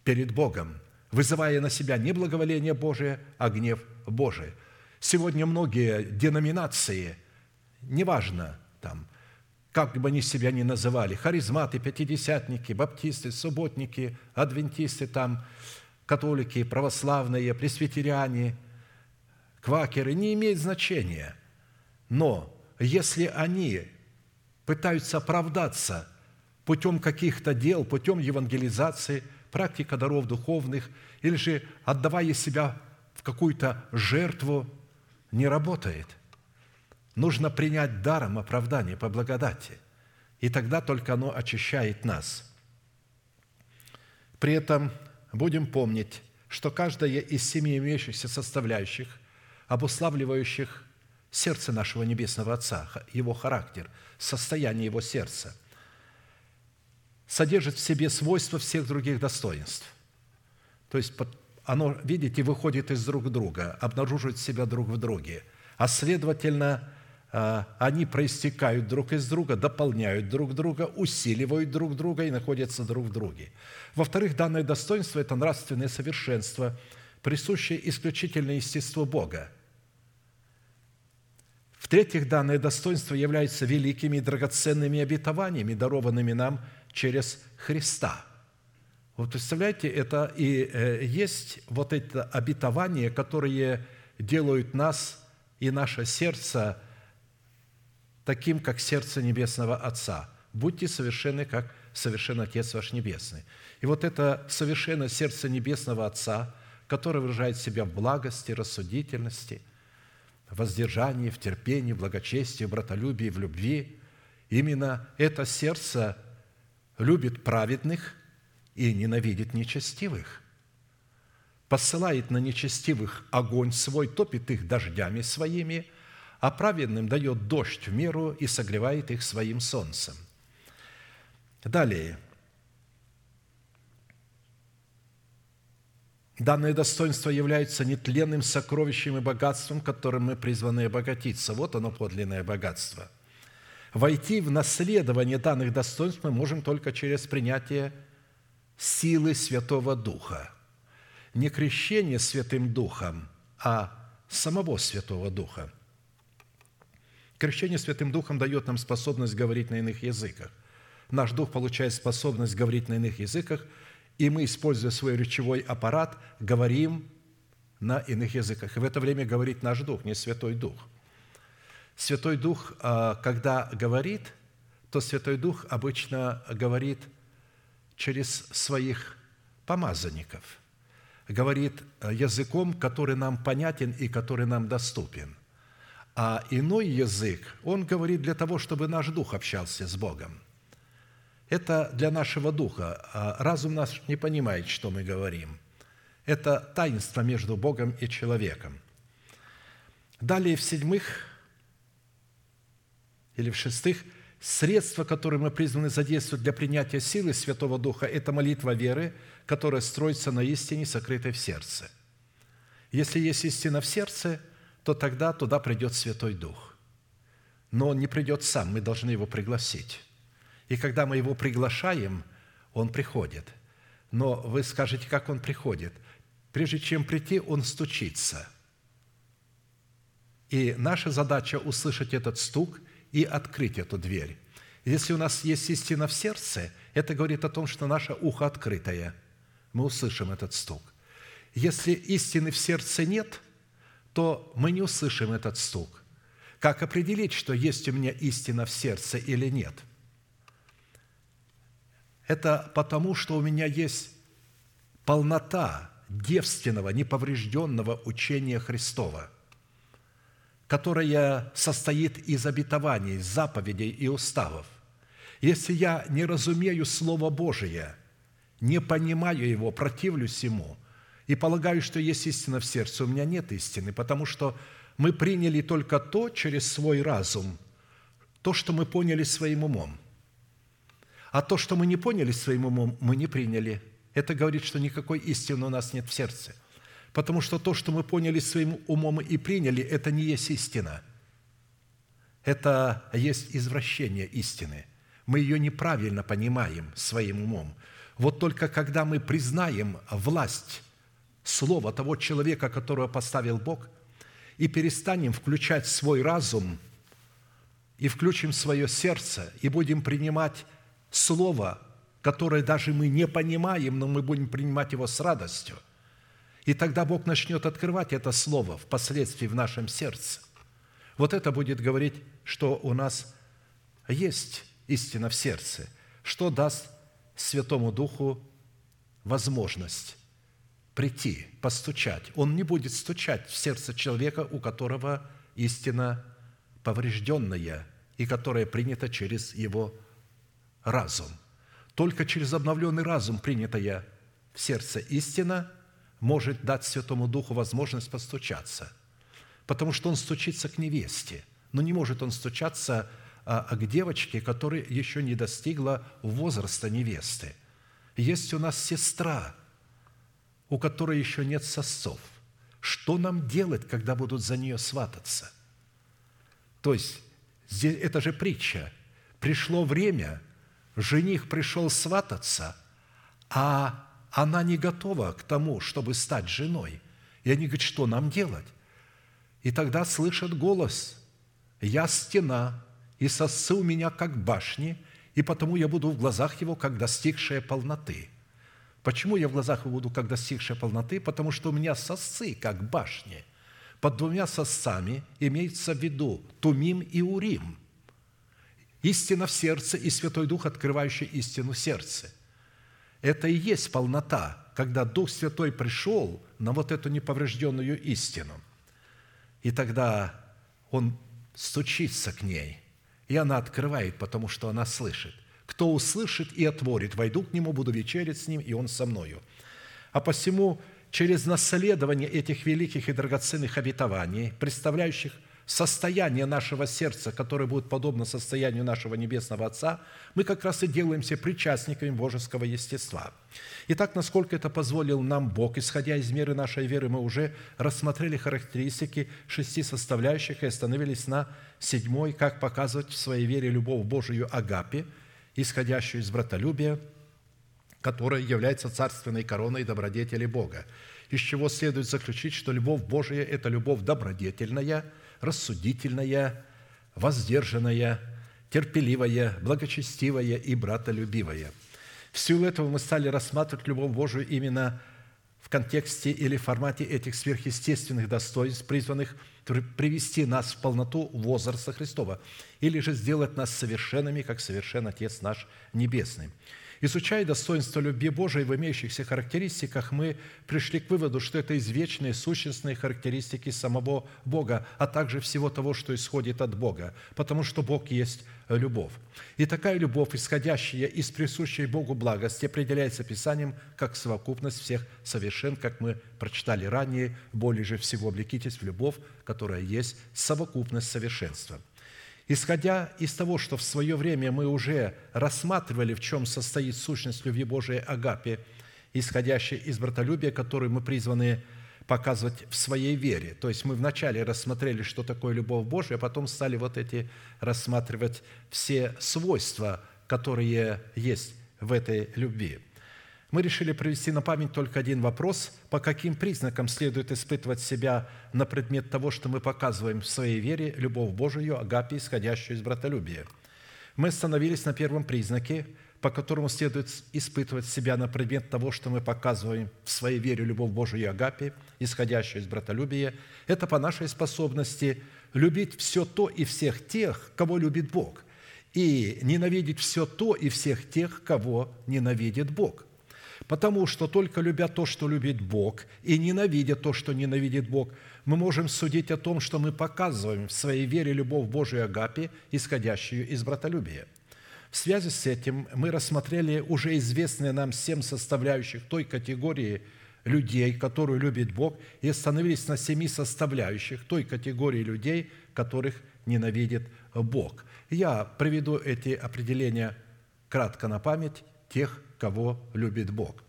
перед Богом, вызывая на себя не благоволение Божие, а гнев Божий. Сегодня многие деноминации, неважно там, как бы они себя ни называли, харизматы, пятидесятники, баптисты, субботники, адвентисты, там, католики, православные, пресвитериане, квакеры, не имеет значения. Но если они пытаются оправдаться путем каких-то дел, путем евангелизации, практика даров духовных, или же отдавая себя какую-то жертву не работает. Нужно принять даром оправдание по благодати, и тогда только оно очищает нас. При этом будем помнить, что каждая из семи имеющихся составляющих обуславливающих сердце нашего Небесного Отца, его характер, состояние его сердца, содержит в себе свойства всех других достоинств. То есть оно, видите, выходит из друг друга, обнаруживает себя друг в друге, а следовательно, а, они проистекают друг из друга, дополняют друг друга, усиливают друг друга и находятся друг в друге. Во-вторых, данное достоинство – это нравственное совершенство, присущее исключительно естеству Бога. В-третьих, данное достоинство является великими и драгоценными обетованиями, дарованными нам через Христа – вот представляете, это и э, есть вот это обетование, которые делают нас и наше сердце таким, как сердце Небесного Отца. Будьте совершенны, как совершен Отец ваш Небесный. И вот это совершенное сердце Небесного Отца, которое выражает себя в благости, рассудительности, воздержании, в терпении, в благочестии, в братолюбии, в любви, именно это сердце любит праведных – и ненавидит нечестивых. Посылает на нечестивых огонь свой, топит их дождями своими, а праведным дает дождь в меру и согревает их своим солнцем. Далее. Данное достоинство является нетленным сокровищем и богатством, которым мы призваны обогатиться. Вот оно, подлинное богатство. Войти в наследование данных достоинств мы можем только через принятие силы Святого Духа. Не крещение Святым Духом, а самого Святого Духа. Крещение Святым Духом дает нам способность говорить на иных языках. Наш Дух получает способность говорить на иных языках, и мы, используя свой речевой аппарат, говорим на иных языках. И в это время говорит наш Дух, не Святой Дух. Святой Дух, а, когда говорит, то Святой Дух обычно говорит – через своих помазанников, говорит языком, который нам понятен и который нам доступен. А иной язык, он говорит для того, чтобы наш дух общался с Богом. Это для нашего духа. А разум наш не понимает, что мы говорим. Это таинство между Богом и человеком. Далее в седьмых или в шестых – Средство, которое мы призваны задействовать для принятия силы Святого Духа, это молитва веры, которая строится на истине, сокрытой в сердце. Если есть истина в сердце, то тогда туда придет Святой Дух. Но он не придет сам, мы должны его пригласить. И когда мы его приглашаем, он приходит. Но вы скажете, как он приходит? Прежде чем прийти, он стучится. И наша задача услышать этот стук – и открыть эту дверь. Если у нас есть истина в сердце, это говорит о том, что наше ухо открытое. Мы услышим этот стук. Если истины в сердце нет, то мы не услышим этот стук. Как определить, что есть у меня истина в сердце или нет? Это потому, что у меня есть полнота девственного, неповрежденного учения Христова – которая состоит из обетований, заповедей и уставов. Если я не разумею Слово Божие, не понимаю его, противлюсь ему и полагаю, что есть истина в сердце, у меня нет истины, потому что мы приняли только то через свой разум, то, что мы поняли своим умом. А то, что мы не поняли своим умом, мы не приняли. Это говорит, что никакой истины у нас нет в сердце – Потому что то, что мы поняли своим умом и приняли, это не есть истина. Это есть извращение истины. Мы ее неправильно понимаем своим умом. Вот только когда мы признаем власть слова того человека, которого поставил Бог, и перестанем включать свой разум, и включим свое сердце, и будем принимать Слово, которое даже мы не понимаем, но мы будем принимать его с радостью – и тогда Бог начнет открывать это слово впоследствии в нашем сердце. Вот это будет говорить, что у нас есть истина в сердце, что даст Святому Духу возможность прийти, постучать. Он не будет стучать в сердце человека, у которого истина поврежденная и которая принята через его разум. Только через обновленный разум, принятая в сердце истина – может дать Святому Духу возможность постучаться. потому что он стучится к невесте. Но не может он стучаться а, а к девочке, которая еще не достигла возраста невесты. Есть у нас сестра, у которой еще нет сосцов. Что нам делать, когда будут за нее свататься? То есть, это же притча. Пришло время, жених пришел свататься, а она не готова к тому, чтобы стать женой. И они говорят, что нам делать? И тогда слышат голос, «Я стена, и сосцы у меня, как башни, и потому я буду в глазах его, как достигшая полноты». Почему я в глазах его буду, как достигшая полноты? Потому что у меня сосцы, как башни. Под двумя сосцами имеется в виду Тумим и Урим. Истина в сердце и Святой Дух, открывающий истину в сердце. Это и есть полнота, когда Дух Святой пришел на вот эту неповрежденную истину. И тогда Он стучится к ней, и она открывает, потому что она слышит. Кто услышит и отворит, войду к нему, буду вечерить с ним, и он со мною. А посему через наследование этих великих и драгоценных обетований, представляющих состояние нашего сердца, которое будет подобно состоянию нашего Небесного Отца, мы как раз и делаемся причастниками божеского естества. Итак, насколько это позволил нам Бог, исходя из меры нашей веры, мы уже рассмотрели характеристики шести составляющих и остановились на седьмой, как показывать в своей вере любовь Божию Агапе, исходящую из братолюбия, которая является царственной короной добродетели Бога, из чего следует заключить, что любовь Божия – это любовь добродетельная – рассудительная, воздержанная, терпеливая, благочестивая и братолюбивая. В силу этого мы стали рассматривать любовь Божию именно в контексте или формате этих сверхъестественных достоинств, призванных привести нас в полноту возраста Христова, или же сделать нас совершенными, как совершен Отец наш Небесный – Изучая достоинство любви Божией в имеющихся характеристиках, мы пришли к выводу, что это извечные сущностные характеристики самого Бога, а также всего того, что исходит от Бога, потому что Бог есть любовь. И такая любовь, исходящая из присущей Богу благости, определяется Писанием как совокупность всех совершен, как мы прочитали ранее, более же всего облекитесь в любовь, которая есть совокупность совершенства – Исходя из того, что в свое время мы уже рассматривали, в чем состоит сущность любви Божией Агапе, исходящей из братолюбия, которую мы призваны показывать в своей вере. То есть мы вначале рассмотрели, что такое любовь Божия, а потом стали вот эти рассматривать все свойства, которые есть в этой любви – мы решили провести на память только один вопрос, по каким признакам следует испытывать себя на предмет того, что мы показываем в своей вере любовь Божию, агапи, исходящую из братолюбия. Мы остановились на первом признаке, по которому следует испытывать себя на предмет того, что мы показываем в своей вере любовь Божию и агапи, исходящую из братолюбия. Это по нашей способности любить все то и всех тех, кого любит Бог, и ненавидеть все то и всех тех, кого ненавидит Бог – Потому что только любя то, что любит Бог, и ненавидя то, что ненавидит Бог, мы можем судить о том, что мы показываем в своей вере любовь Божию Агапе, исходящую из братолюбия. В связи с этим мы рассмотрели уже известные нам семь составляющих той категории людей, которую любит Бог, и остановились на семи составляющих той категории людей, которых ненавидит Бог. Я приведу эти определения кратко на память тех, кого любит Бог.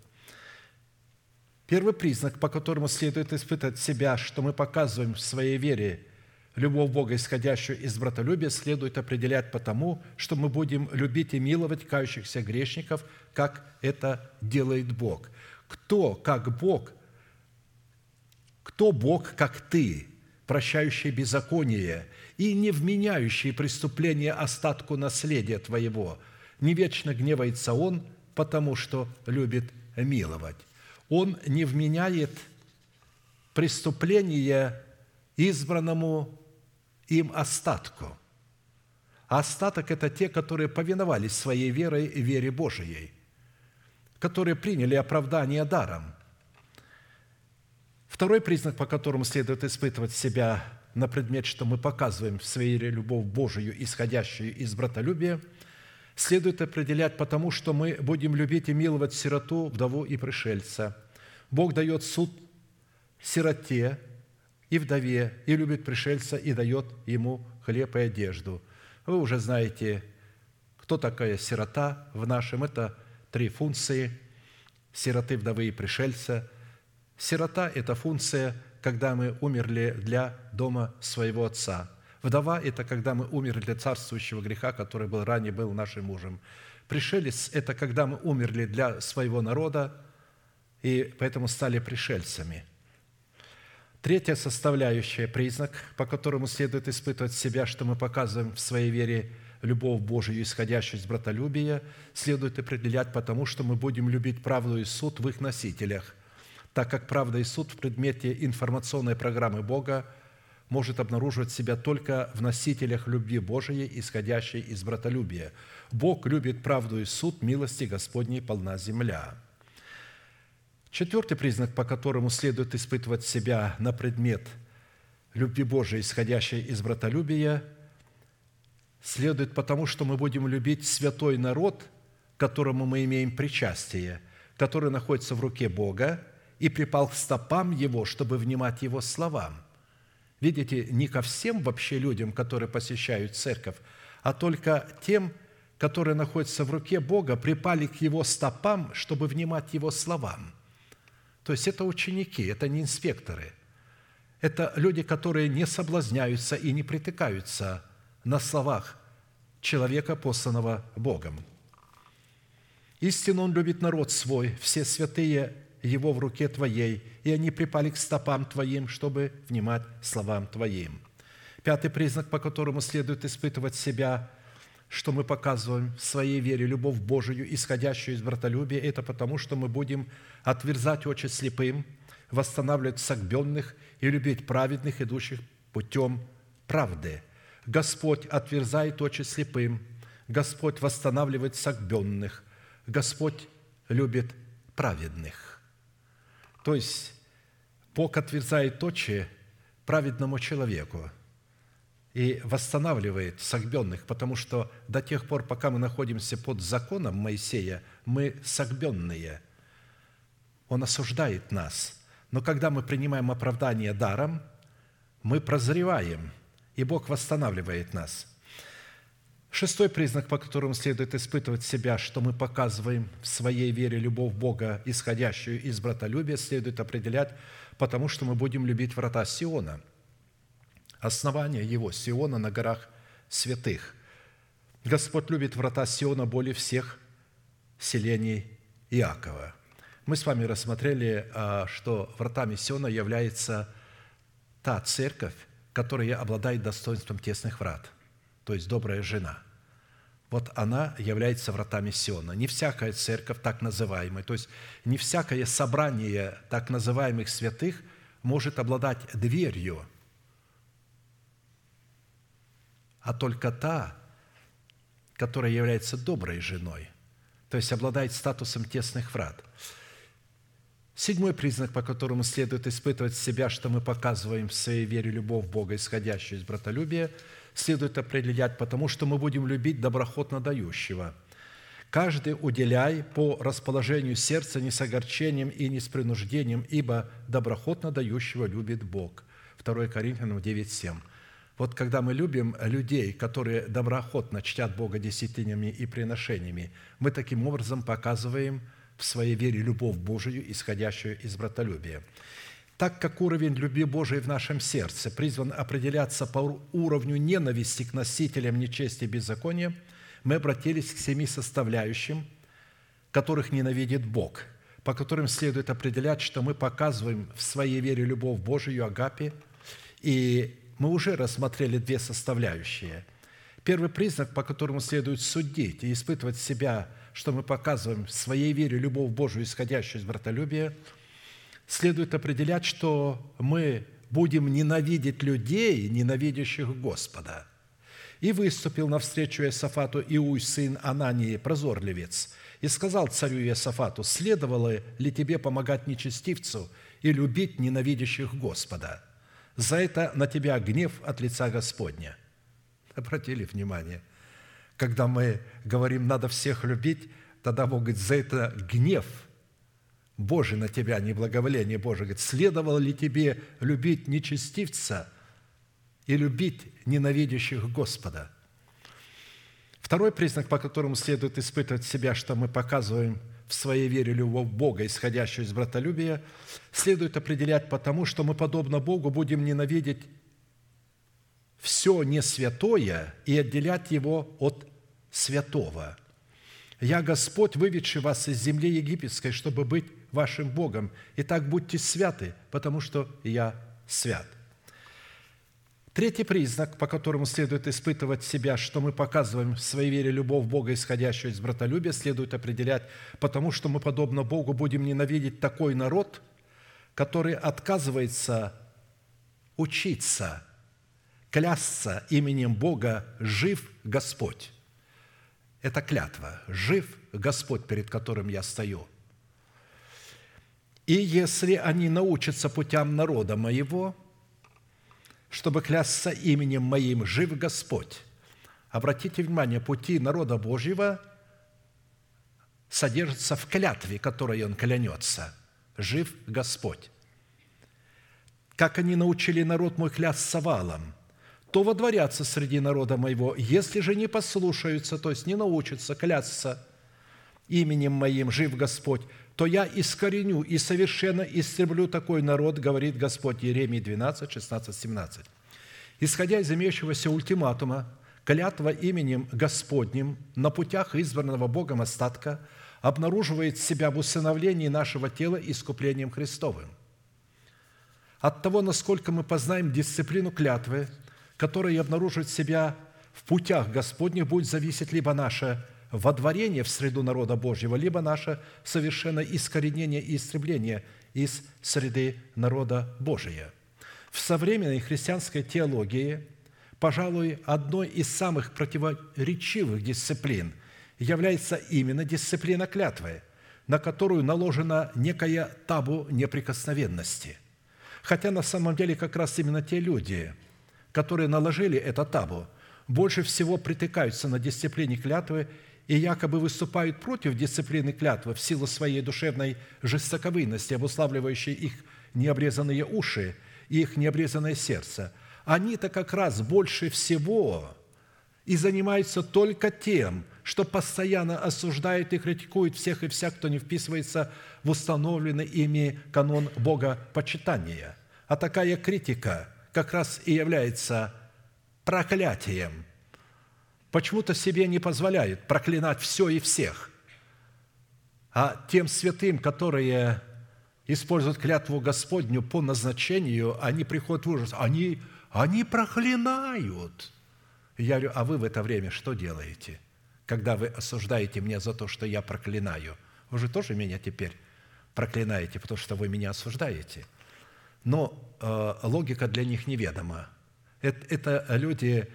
Первый признак, по которому следует испытать себя, что мы показываем в своей вере любовь Бога, исходящую из братолюбия, следует определять потому, что мы будем любить и миловать кающихся грешников, как это делает Бог. Кто, как Бог, кто Бог, как ты, прощающий беззаконие и не вменяющий преступление остатку наследия твоего, не вечно гневается Он – потому что любит миловать. Он не вменяет преступление избранному им остатку. Остаток – это те, которые повиновались своей верой и вере Божией, которые приняли оправдание даром. Второй признак, по которому следует испытывать себя на предмет, что мы показываем в своей вере любовь Божию, исходящую из братолюбия – следует определять потому, что мы будем любить и миловать сироту, вдову и пришельца. Бог дает суд сироте и вдове, и любит пришельца, и дает ему хлеб и одежду. Вы уже знаете, кто такая сирота в нашем. Это три функции – сироты, вдовы и пришельца. Сирота – это функция, когда мы умерли для дома своего отца. Вдова – это когда мы умерли для царствующего греха, который был ранее был нашим мужем. Пришелец – это когда мы умерли для своего народа, и поэтому стали пришельцами – Третья составляющая, признак, по которому следует испытывать себя, что мы показываем в своей вере любовь Божию, исходящую из братолюбия, следует определять потому, что мы будем любить правду и суд в их носителях, так как правда и суд в предмете информационной программы Бога может обнаруживать себя только в носителях любви Божией, исходящей из братолюбия. Бог любит правду и суд, милости Господней полна земля – Четвертый признак, по которому следует испытывать себя на предмет любви Божией, исходящей из братолюбия, следует потому, что мы будем любить святой народ, которому мы имеем причастие, который находится в руке Бога и припал к стопам Его, чтобы внимать Его словам. Видите, не ко всем вообще людям, которые посещают церковь, а только тем, которые находятся в руке Бога, припали к Его стопам, чтобы внимать Его словам – то есть это ученики, это не инспекторы. Это люди, которые не соблазняются и не притыкаются на словах человека, посланного Богом. Истинно Он любит народ свой, все святые Его в руке Твоей, и они припали к стопам Твоим, чтобы внимать словам Твоим. Пятый признак, по которому следует испытывать себя что мы показываем в своей вере любовь Божию, исходящую из братолюбия, это потому, что мы будем отверзать очи слепым, восстанавливать согбенных и любить праведных, идущих путем правды. Господь отверзает очи слепым, Господь восстанавливает согбенных, Господь любит праведных. То есть Бог отверзает очи праведному человеку – и восстанавливает согбенных, потому что до тех пор, пока мы находимся под законом Моисея, мы согбенные. Он осуждает нас. Но когда мы принимаем оправдание даром, мы прозреваем, и Бог восстанавливает нас. Шестой признак, по которому следует испытывать себя, что мы показываем в своей вере любовь Бога, исходящую из братолюбия, следует определять, потому что мы будем любить врата Сиона – основание его, Сиона на горах святых. Господь любит врата Сиона более всех селений Иакова. Мы с вами рассмотрели, а, что вратами Сиона является та церковь, которая обладает достоинством тесных врат, то есть добрая жена. Вот она является вратами Сиона. Не всякая церковь так называемая, то есть не всякое собрание так называемых святых может обладать дверью – а только та, которая является доброй женой, то есть обладает статусом тесных врат. Седьмой признак, по которому следует испытывать себя, что мы показываем в своей вере любовь Бога, исходящую из братолюбия, следует определять, потому что мы будем любить доброхотно дающего. Каждый уделяй по расположению сердца не с огорчением и не с принуждением, ибо доброхотно дающего любит Бог. 2 Коринфянам 9, 7. Вот когда мы любим людей, которые доброохотно чтят Бога десятинями и приношениями, мы таким образом показываем в своей вере любовь Божию, исходящую из братолюбия. Так как уровень любви Божией в нашем сердце призван определяться по уровню ненависти к носителям нечести и беззакония, мы обратились к семи составляющим, которых ненавидит Бог, по которым следует определять, что мы показываем в своей вере любовь Божию, агапе, и мы уже рассмотрели две составляющие. Первый признак, по которому следует судить и испытывать себя, что мы показываем в своей вере любовь Божию, исходящую из братолюбия, следует определять, что мы будем ненавидеть людей, ненавидящих Господа. И выступил навстречу Иосафату Иуй, сын Анании, прозорливец, и сказал царю Иосафату, следовало ли тебе помогать нечестивцу и любить ненавидящих Господа – за это на тебя гнев от лица Господня». Обратили внимание? Когда мы говорим «надо всех любить», тогда Бог говорит «за это гнев Божий на тебя, не благоволение Божие. Говорит, следовало ли тебе любить нечестивца и любить ненавидящих Господа? Второй признак, по которому следует испытывать себя, что мы показываем в своей вере любовь Бога, исходящую из братолюбия, следует определять потому, что мы, подобно Богу, будем ненавидеть все не святое и отделять его от святого. «Я Господь, выведший вас из земли египетской, чтобы быть вашим Богом. Итак, будьте святы, потому что я свят». Третий признак, по которому следует испытывать себя, что мы показываем в своей вере любовь Бога, исходящую из братолюбия, следует определять, потому что мы, подобно Богу, будем ненавидеть такой народ, который отказывается учиться, клясться именем Бога «Жив Господь». Это клятва. «Жив Господь, перед которым я стою». И если они научатся путям народа моего – чтобы клясться именем Моим, жив Господь. Обратите внимание, пути народа Божьего содержатся в клятве, которой он клянется. Жив Господь. Как они научили народ мой клясться валом, то водворятся среди народа моего, если же не послушаются, то есть не научатся клясться именем моим, жив Господь, то я искореню и совершенно истреблю такой народ, говорит Господь Еремии 12, 16, 17. Исходя из имеющегося ультиматума, клятва именем Господним на путях избранного Богом остатка обнаруживает себя в усыновлении нашего тела искуплением Христовым. От того, насколько мы познаем дисциплину клятвы, которая обнаруживает себя в путях Господних, будет зависеть либо наше водворение в среду народа Божьего, либо наше совершенное искоренение и истребление из среды народа Божия. В современной христианской теологии, пожалуй, одной из самых противоречивых дисциплин является именно дисциплина клятвы, на которую наложена некая табу неприкосновенности. Хотя на самом деле как раз именно те люди, которые наложили это табу, больше всего притыкаются на дисциплине клятвы и якобы выступают против дисциплины клятвы в силу своей душевной жестоковыности, обуславливающей их необрезанные уши и их необрезанное сердце. Они-то как раз больше всего и занимаются только тем, что постоянно осуждают и критикуют всех и вся, кто не вписывается в установленный ими канон Бога почитания. А такая критика как раз и является проклятием – почему-то себе не позволяют проклинать все и всех. А тем святым, которые используют клятву Господню по назначению, они приходят в ужас. Они, они проклинают. я говорю, а вы в это время что делаете? Когда вы осуждаете меня за то, что я проклинаю. Вы же тоже меня теперь проклинаете, потому что вы меня осуждаете. Но э, логика для них неведома. Это, это люди,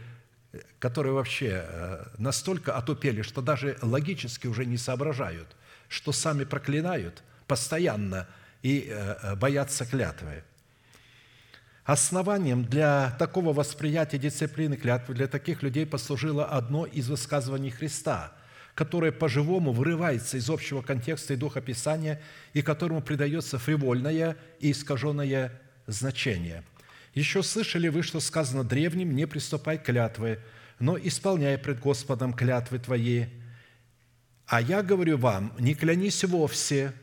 которые вообще э, настолько отупели, что даже логически уже не соображают, что сами проклинают постоянно и э, э, боятся клятвы. Основанием для такого восприятия дисциплины клятвы для таких людей послужило одно из высказываний Христа, которое по-живому вырывается из общего контекста и духа Писания и которому придается фривольное и искаженное значение – еще слышали вы, что сказано древним, не приступай к клятвы, но исполняй пред Господом клятвы твои. А я говорю вам, не клянись вовсе,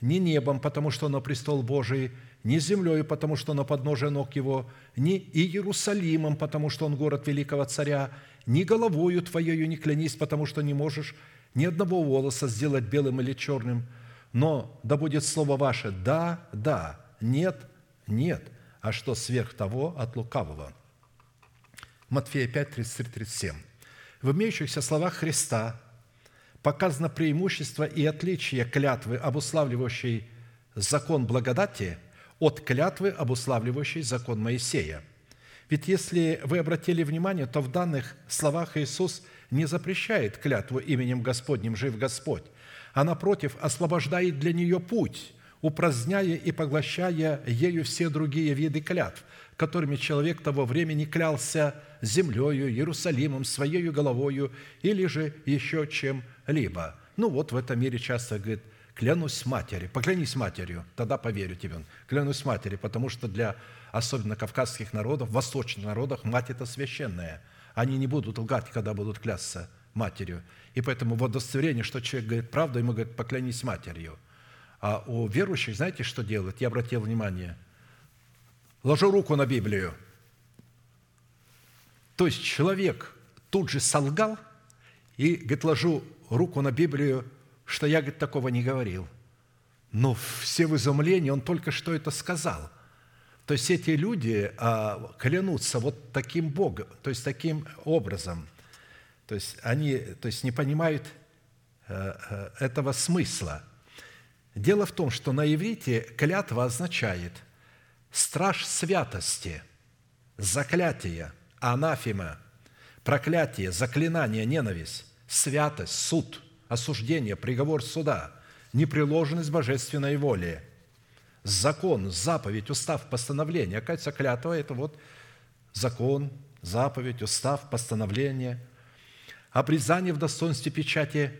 ни небом, потому что оно престол Божий, ни землей, потому что оно подножие ног его, ни Иерусалимом, потому что он город великого царя, ни головою твоею не клянись, потому что не можешь ни одного волоса сделать белым или черным, но да будет слово ваше «да», «да», «нет», «нет», а что сверх того от лукавого. Матфея 5, 33, 37. В имеющихся словах Христа показано преимущество и отличие клятвы, обуславливающей закон благодати, от клятвы, обуславливающей закон Моисея. Ведь если вы обратили внимание, то в данных словах Иисус не запрещает клятву именем Господним «Жив Господь», а напротив освобождает для нее путь, упраздняя и поглощая ею все другие виды клятв, которыми человек того времени клялся землею, Иерусалимом, своей головою или же еще чем-либо. Ну вот в этом мире часто, говорит, клянусь матери, поклянись матерью, тогда поверю тебе. Клянусь матери, потому что для особенно кавказских народов, восточных народов, мать – это священная. Они не будут лгать, когда будут клясться матерью. И поэтому в удостоверении, что человек говорит правду, ему говорят, поклянись матерью. А у верующих, знаете, что делают? Я обратил внимание. Ложу руку на Библию. То есть человек тут же солгал и, говорит, ложу руку на Библию, что я, говорит, такого не говорил. Но все в изумлении, он только что это сказал – то есть эти люди а, клянутся вот таким Богом, то есть таким образом. То есть они то есть не понимают э, э, этого смысла. Дело в том, что на иврите клятва означает страж святости, заклятие, анафима, проклятие, заклинание, ненависть, святость, суд, осуждение, приговор суда, непреложенность божественной воли – закон, заповедь, устав, постановление. Оказывается, клятва – это вот закон, заповедь, устав, постановление. Обрезание в достоинстве печати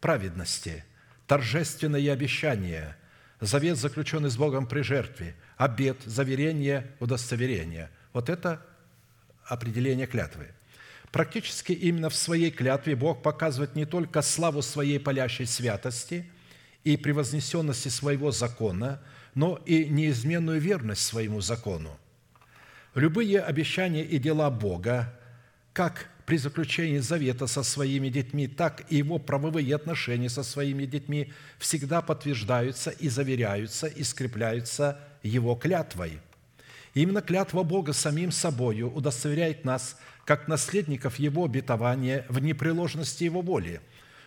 праведности, торжественное обещание, завет, заключенный с Богом при жертве, обет, заверение, удостоверение. Вот это определение клятвы. Практически именно в своей клятве Бог показывает не только славу своей палящей святости и превознесенности своего закона – но и неизменную верность своему закону. Любые обещания и дела Бога, как при заключении завета со своими детьми, так и его правовые отношения со своими детьми всегда подтверждаются и заверяются и скрепляются его клятвой. именно клятва Бога самим собою удостоверяет нас как наследников Его обетования в непреложности Его воли,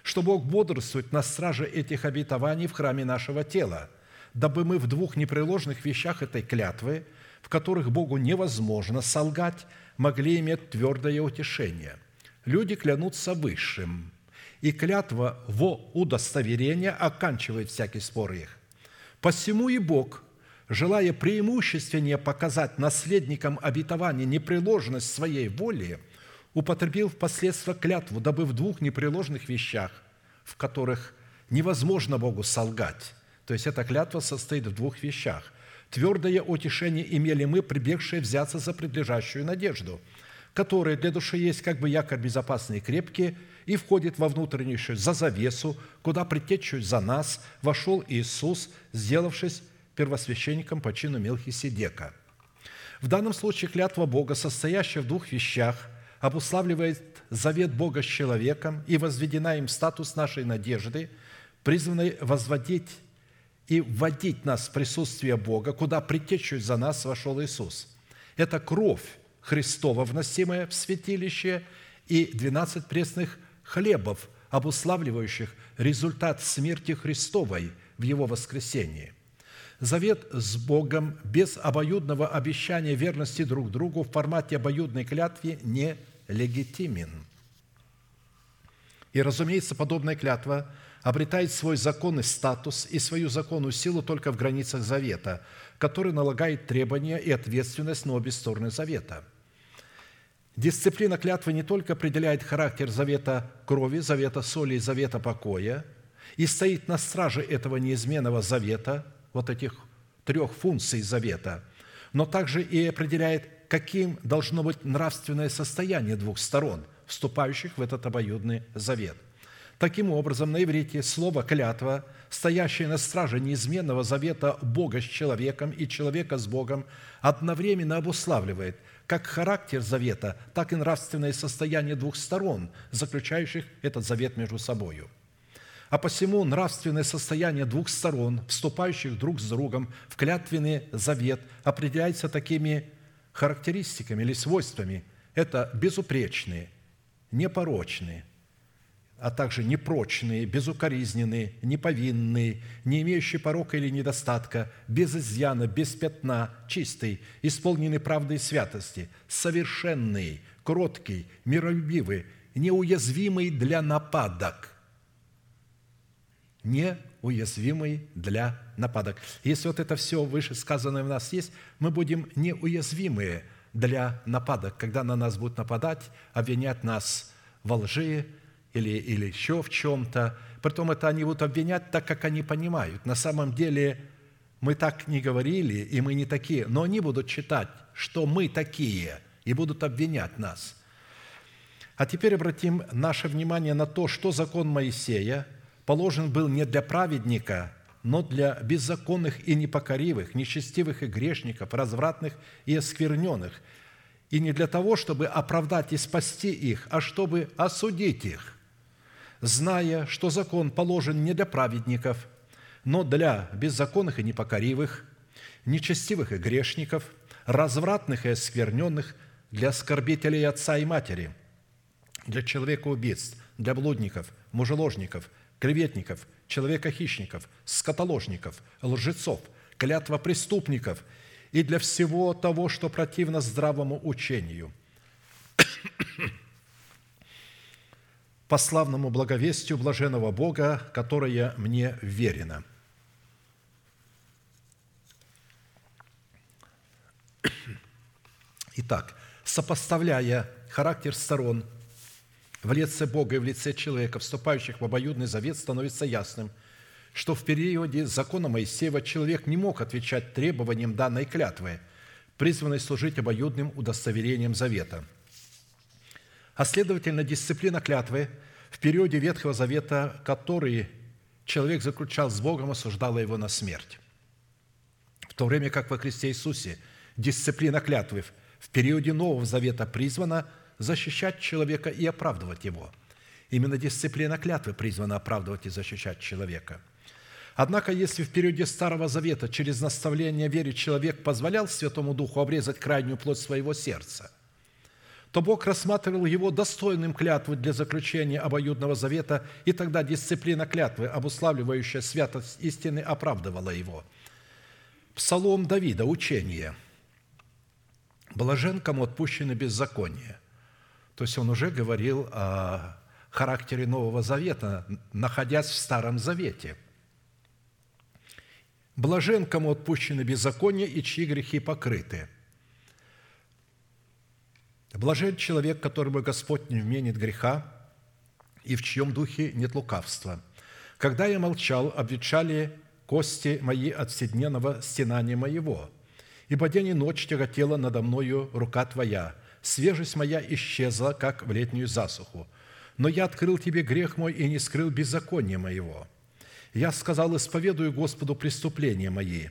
что Бог бодрствует на страже этих обетований в храме нашего тела – дабы мы в двух непреложных вещах этой клятвы, в которых Богу невозможно солгать, могли иметь твердое утешение. Люди клянутся высшим, и клятва во удостоверение оканчивает всякий спор их. Посему и Бог, желая преимущественнее показать наследникам обетования непреложность своей воли, употребил впоследствии клятву, дабы в двух непреложных вещах, в которых невозможно Богу солгать, то есть эта клятва состоит в двух вещах. Твердое утешение имели мы, прибегшие взяться за предлежащую надежду, которая для души есть как бы якорь безопасный и крепкий, и входит во внутреннейшую за завесу, куда предтечью за нас вошел Иисус, сделавшись первосвященником по чину Мелхиседека. В данном случае клятва Бога, состоящая в двух вещах, обуславливает завет Бога с человеком и возведена им статус нашей надежды, призванной возводить и вводить нас в присутствие Бога, куда притечью за нас вошел Иисус. Это кровь Христова, вносимая в святилище, и 12 пресных хлебов, обуславливающих результат смерти Христовой в Его воскресении. Завет с Богом без обоюдного обещания верности друг другу в формате обоюдной клятвы не легитимен. И, разумеется, подобная клятва – обретает свой законный статус и свою законную силу только в границах завета, который налагает требования и ответственность на обе стороны завета. Дисциплина клятвы не только определяет характер завета крови, завета соли и завета покоя, и стоит на страже этого неизменного завета, вот этих трех функций завета, но также и определяет, каким должно быть нравственное состояние двух сторон, вступающих в этот обоюдный завет. Таким образом, на иврите слово «клятва», стоящее на страже неизменного завета Бога с человеком и человека с Богом, одновременно обуславливает как характер завета, так и нравственное состояние двух сторон, заключающих этот завет между собою. А посему нравственное состояние двух сторон, вступающих друг с другом в клятвенный завет, определяется такими характеристиками или свойствами. Это безупречные, непорочные – а также непрочные, безукоризненные, неповинные, не имеющие порока или недостатка, без изъяна, без пятна, чистый, исполненный правдой и святости, совершенный, кроткий, миролюбивый, неуязвимый для нападок. Неуязвимый для нападок. Если вот это все вышесказанное в нас есть, мы будем неуязвимые для нападок, когда на нас будут нападать, обвинять нас во лжи, или, или еще в чем-то. Притом это они будут обвинять так, как они понимают. На самом деле мы так не говорили, и мы не такие. Но они будут читать, что мы такие, и будут обвинять нас. А теперь обратим наше внимание на то, что закон Моисея положен был не для праведника, но для беззаконных и непокоривых, нечестивых и грешников, развратных и оскверненных, и не для того, чтобы оправдать и спасти их, а чтобы осудить их, зная, что закон положен не для праведников, но для беззаконных и непокоривых, нечестивых и грешников, развратных и оскверненных, для оскорбителей отца и матери, для человека-убийц, для блудников, мужеложников, клеветников, человека-хищников, скотоложников, лжецов, клятва преступников и для всего того, что противно здравому учению. По славному благовестию блаженного Бога, которое мне верено». Итак, сопоставляя характер сторон в лице Бога и в лице человека, вступающих в обоюдный завет, становится ясным, что в периоде закона Моисеева человек не мог отвечать требованиям данной клятвы, призванной служить обоюдным удостоверением завета. А следовательно, дисциплина клятвы в периоде Ветхого Завета, который человек заключал с Богом, осуждала его на смерть. В то время как во Христе Иисусе дисциплина клятвы в периоде Нового Завета призвана – защищать человека и оправдывать его. Именно дисциплина клятвы призвана оправдывать и защищать человека. Однако, если в периоде Старого Завета через наставление вере человек позволял Святому Духу обрезать крайнюю плоть своего сердца, то Бог рассматривал его достойным клятвы для заключения обоюдного завета, и тогда дисциплина клятвы, обуславливающая святость истины, оправдывала его. Псалом Давида, учение. «Блажен, кому отпущено беззаконие, то есть он уже говорил о характере Нового Завета, находясь в Старом Завете. «Блажен, кому отпущены беззакония и чьи грехи покрыты». Блажен человек, которому Господь не вменит греха, и в чьем духе нет лукавства. Когда я молчал, обветшали кости мои от вседневного стенания моего, ибо день и ночь тяготела надо мною рука Твоя, свежесть моя исчезла, как в летнюю засуху. Но я открыл тебе грех мой и не скрыл беззакония моего. Я сказал, исповедую Господу преступления мои,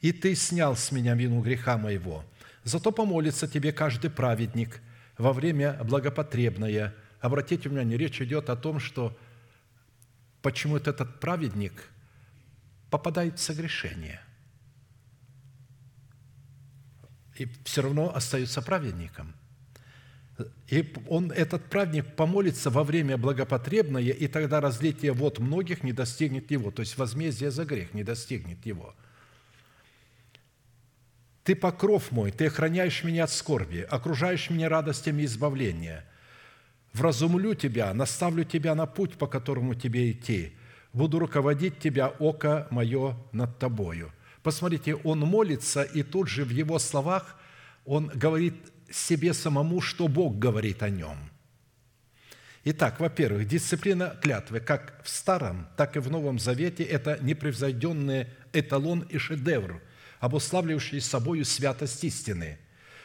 и ты снял с меня вину греха моего. Зато помолится тебе каждый праведник во время благопотребное. Обратите внимание, речь идет о том, что почему этот праведник попадает в согрешение – и все равно остается праведником. И он, этот праведник помолится во время благопотребное, и тогда разлитие вод многих не достигнет его, то есть возмездие за грех не достигнет его. Ты покров мой, ты охраняешь меня от скорби, окружаешь меня радостями избавления. Вразумлю тебя, наставлю тебя на путь, по которому тебе идти. Буду руководить тебя, око мое над тобою. Посмотрите, он молится, и тут же в его словах он говорит себе самому, что Бог говорит о нем. Итак, во-первых, дисциплина клятвы как в Старом, так и в Новом Завете – это непревзойденный эталон и шедевр, обуславливающий собою святость истины,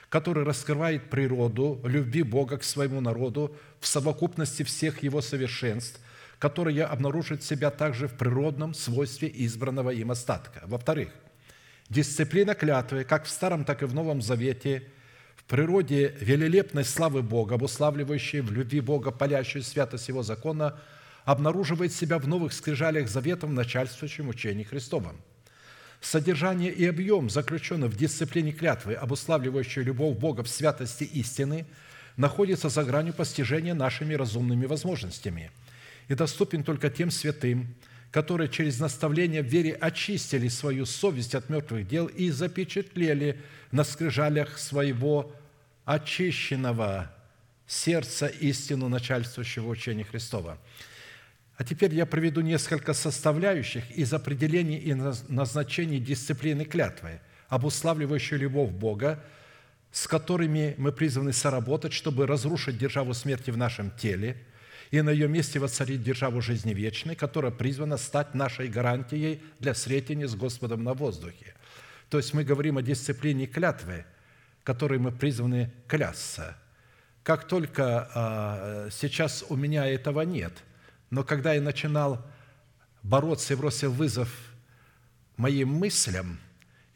который раскрывает природу любви Бога к своему народу в совокупности всех его совершенств, которые обнаружит себя также в природном свойстве избранного им остатка. Во-вторых, дисциплина клятвы, как в Старом, так и в Новом Завете – в природе велелепной славы Бога, обуславливающей в любви Бога палящую святость Его закона, обнаруживает себя в новых скрижалях заветов в начальствующем учении Христовом. Содержание и объем, заключенный в дисциплине клятвы, обуславливающей любовь Бога в святости истины, находится за гранью постижения нашими разумными возможностями и доступен только тем святым, которые через наставление в вере очистили свою совесть от мертвых дел и запечатлели на скрижалях своего очищенного сердца истину начальствующего учения Христова. А теперь я приведу несколько составляющих из определений и назначений дисциплины клятвы, обуславливающей любовь Бога, с которыми мы призваны соработать, чтобы разрушить державу смерти в нашем теле и на ее месте воцарить державу жизни вечной, которая призвана стать нашей гарантией для встретения с Господом на воздухе. То есть мы говорим о дисциплине клятвы, которой мы призваны клясться. Как только а, сейчас у меня этого нет, но когда я начинал бороться и бросил вызов моим мыслям,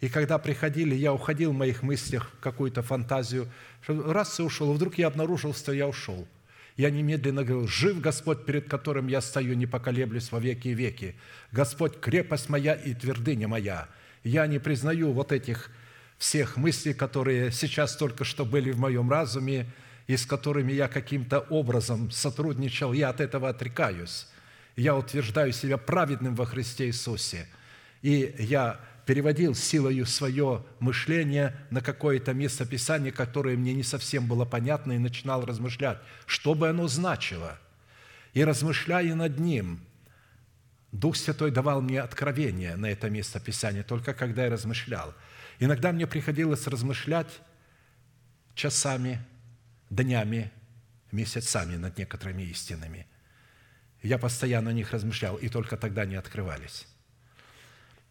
и когда приходили, я уходил в моих мыслях в какую-то фантазию, раз и ушел, вдруг я обнаружил, что я ушел – я немедленно говорил, жив Господь, перед которым я стою, не поколеблюсь во веки и веки. Господь, крепость моя и твердыня моя. Я не признаю вот этих всех мыслей, которые сейчас только что были в моем разуме, и с которыми я каким-то образом сотрудничал, я от этого отрекаюсь. Я утверждаю себя праведным во Христе Иисусе. И я переводил силою свое мышление на какое-то место Писания, которое мне не совсем было понятно, и начинал размышлять, что бы оно значило. И размышляя над ним, Дух Святой давал мне откровение на это место Писания, только когда я размышлял. Иногда мне приходилось размышлять часами, днями, месяцами над некоторыми истинами. Я постоянно о них размышлял, и только тогда они открывались.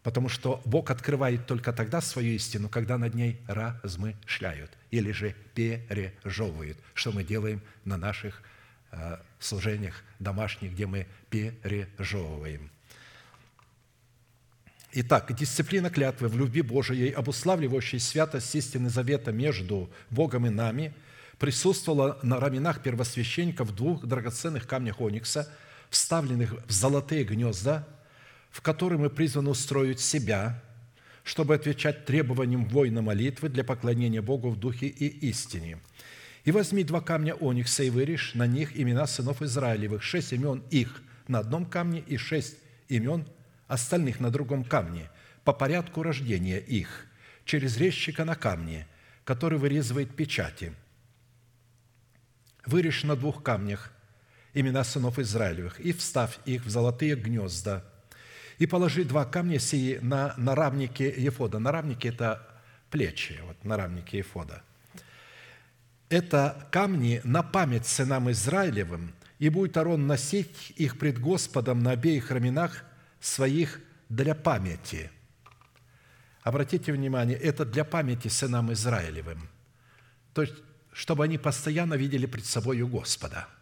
Потому что Бог открывает только тогда свою истину, когда над ней размышляют или же пережевывают, что мы делаем на наших э, служениях домашних, где мы пережевываем. Итак, дисциплина клятвы в любви Божией, обуславливающей святость истины завета между Богом и нами, присутствовала на раменах первосвященника в двух драгоценных камнях оникса, вставленных в золотые гнезда – в которой мы призваны устроить себя, чтобы отвечать требованиям воина молитвы для поклонения Богу в духе и истине. И возьми два камня оникса и вырежь на них имена сынов Израилевых, шесть имен их на одном камне и шесть имен остальных на другом камне, по порядку рождения их, через резчика на камне, который вырезывает печати. Вырежь на двух камнях имена сынов Израилевых и вставь их в золотые гнезда – и положи два камня сии на наравнике Ефода. Наравники – это плечи, вот наравники Ефода. Это камни на память сынам Израилевым, и будет Арон носить их пред Господом на обеих раменах своих для памяти. Обратите внимание, это для памяти сынам Израилевым. То есть, чтобы они постоянно видели пред собой Господа –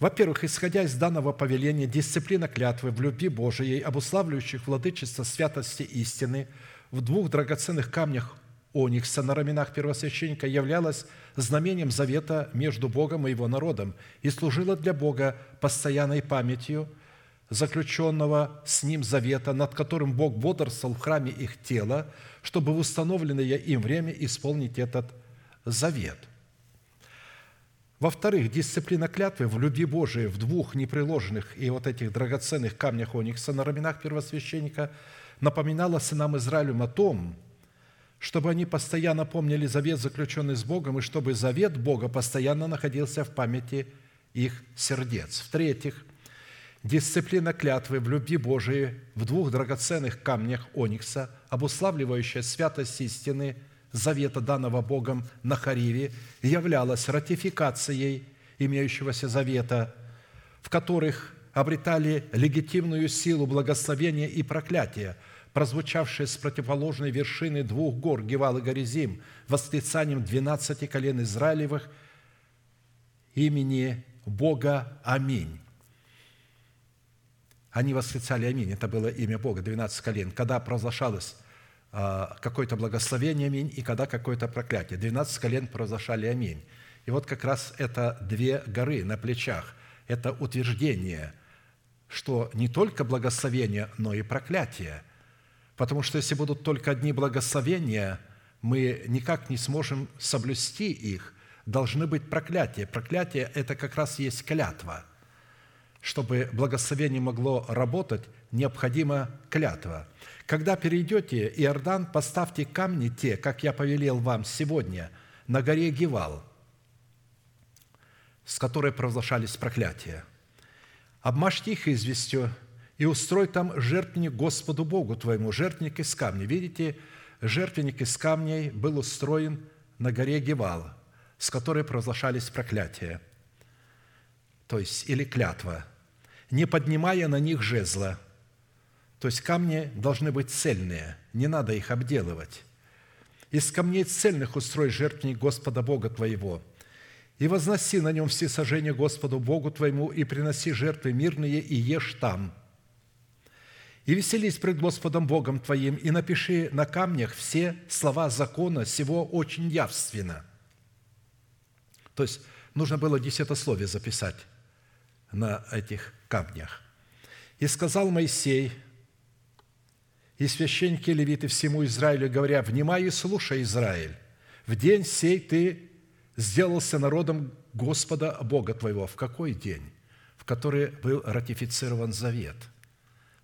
во-первых, исходя из данного повеления, дисциплина клятвы в любви Божией, обуславливающих владычество святости истины, в двух драгоценных камнях оникса на раменах первосвященника являлась знамением завета между Богом и Его народом и служила для Бога постоянной памятью заключенного с Ним завета, над которым Бог бодрствовал в храме их тела, чтобы в установленное им время исполнить этот завет. Во-вторых, дисциплина клятвы в любви Божией в двух непреложных и вот этих драгоценных камнях оникса на раменах первосвященника напоминала сынам Израилю о том, чтобы они постоянно помнили завет, заключенный с Богом, и чтобы завет Бога постоянно находился в памяти их сердец. В-третьих, дисциплина клятвы в любви Божией в двух драгоценных камнях оникса, обуславливающая святость истины – завета, данного Богом на Хариве, являлась ратификацией имеющегося завета, в которых обретали легитимную силу благословения и проклятия, прозвучавшие с противоположной вершины двух гор Гевал и Горизим, восклицанием двенадцати колен Израилевых имени Бога Аминь. Они восклицали Аминь, это было имя Бога, 12 колен. Когда провозглашалось а, какое-то благословение, аминь, и когда какое-то проклятие. Двенадцать колен провозглашали аминь. И вот как раз это две горы на плечах. Это утверждение, что не только благословение, но и проклятие. Потому что если будут только одни благословения, мы никак не сможем соблюсти их. Должны быть проклятия. Проклятие – это как раз есть клятва. Чтобы благословение могло работать, необходима клятва – когда перейдете Иордан, поставьте камни те, как я повелел вам сегодня, на горе Гевал, с которой провозглашались проклятия. Обмажьте их известью и устрой там жертвенник Господу Богу твоему, жертвенник из камня. Видите, жертвенник из камней был устроен на горе Гевал, с которой провозглашались проклятия. то есть или клятва, не поднимая на них жезла. То есть камни должны быть цельные, не надо их обделывать. Из камней цельных устрой жертвенник Господа Бога твоего, и возноси на нем все сожжения Господу Богу твоему, и приноси жертвы мирные, и ешь там. И веселись пред Господом Богом твоим, и напиши на камнях все слова закона сего очень явственно. То есть нужно было десятословие записать на этих камнях. «И сказал Моисей, и священники левиты всему Израилю, говоря, «Внимай и слушай, Израиль, в день сей ты сделался народом Господа Бога твоего». В какой день? В который был ратифицирован завет,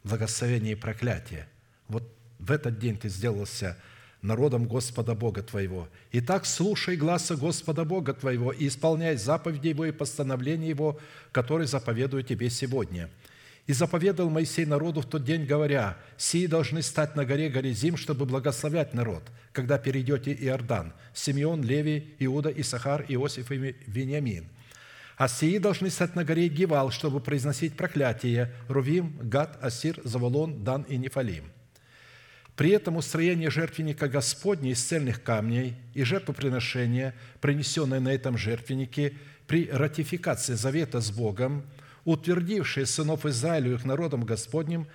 благословение и проклятие. Вот в этот день ты сделался народом Господа Бога твоего. Итак, слушай гласа Господа Бога твоего и исполняй заповеди Его и постановления Его, которые заповедую тебе сегодня – и заповедал Моисей народу в тот день, говоря, «Сии должны стать на горе Горизим, чтобы благословлять народ, когда перейдете Иордан, Симеон, Леви, Иуда, Исахар, Иосиф и Вениамин. А сии должны стать на горе Гивал, чтобы произносить проклятие Рувим, Гад, Асир, Заволон, Дан и Нефалим. При этом устроение жертвенника Господня из цельных камней и жертвоприношения, принесенное на этом жертвеннике при ратификации завета с Богом – утвердившее сынов Израиля их народом Господним,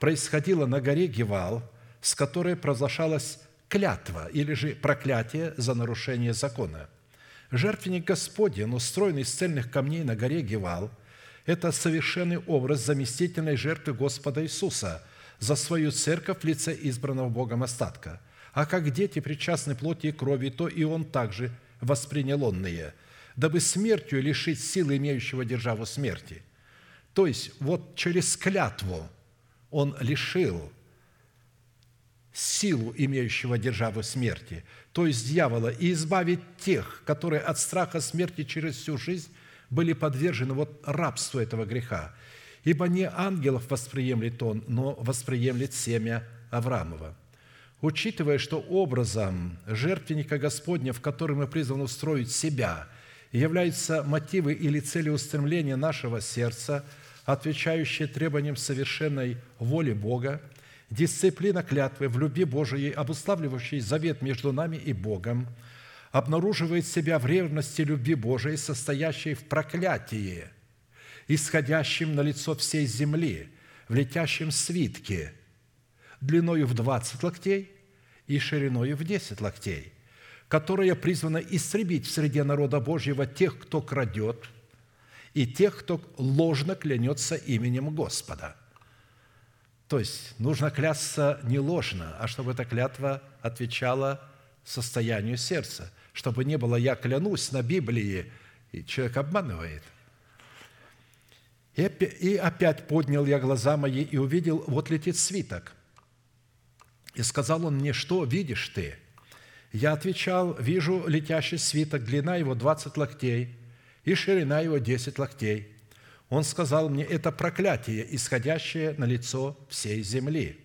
происходило на горе Гевал, с которой провозглашалась клятва или же проклятие за нарушение закона. Жертвенник Господень, устроенный из цельных камней на горе Гевал, это совершенный образ заместительной жертвы Господа Иисуса за свою церковь в лице избранного Богом остатка. А как дети причастны плоти и крови, то и он также воспринял онные, дабы смертью лишить силы имеющего державу смерти – то есть вот через клятву он лишил силу, имеющего державу смерти, то есть дьявола, и избавить тех, которые от страха смерти через всю жизнь были подвержены вот рабству этого греха. Ибо не ангелов восприемлет он, но восприемлет семя Авраамова. Учитывая, что образом жертвенника Господня, в который мы призваны устроить себя, являются мотивы или цели устремления нашего сердца – отвечающие требованиям совершенной воли Бога, дисциплина клятвы в любви Божией, обуславливающей завет между нами и Богом, обнаруживает себя в ревности любви Божией, состоящей в проклятии, исходящем на лицо всей земли, в летящем свитке, длиною в 20 локтей и шириною в 10 локтей, которая призвана истребить в среде народа Божьего тех, кто крадет – и тех, кто ложно клянется именем Господа. То есть нужно клясться не ложно, а чтобы эта клятва отвечала состоянию сердца, чтобы не было «я клянусь» на Библии, и человек обманывает. И опять поднял я глаза мои и увидел, вот летит свиток. И сказал он мне, что видишь ты? Я отвечал, вижу летящий свиток, длина его 20 локтей – и ширина его десять локтей. Он сказал мне, это проклятие, исходящее на лицо всей земли.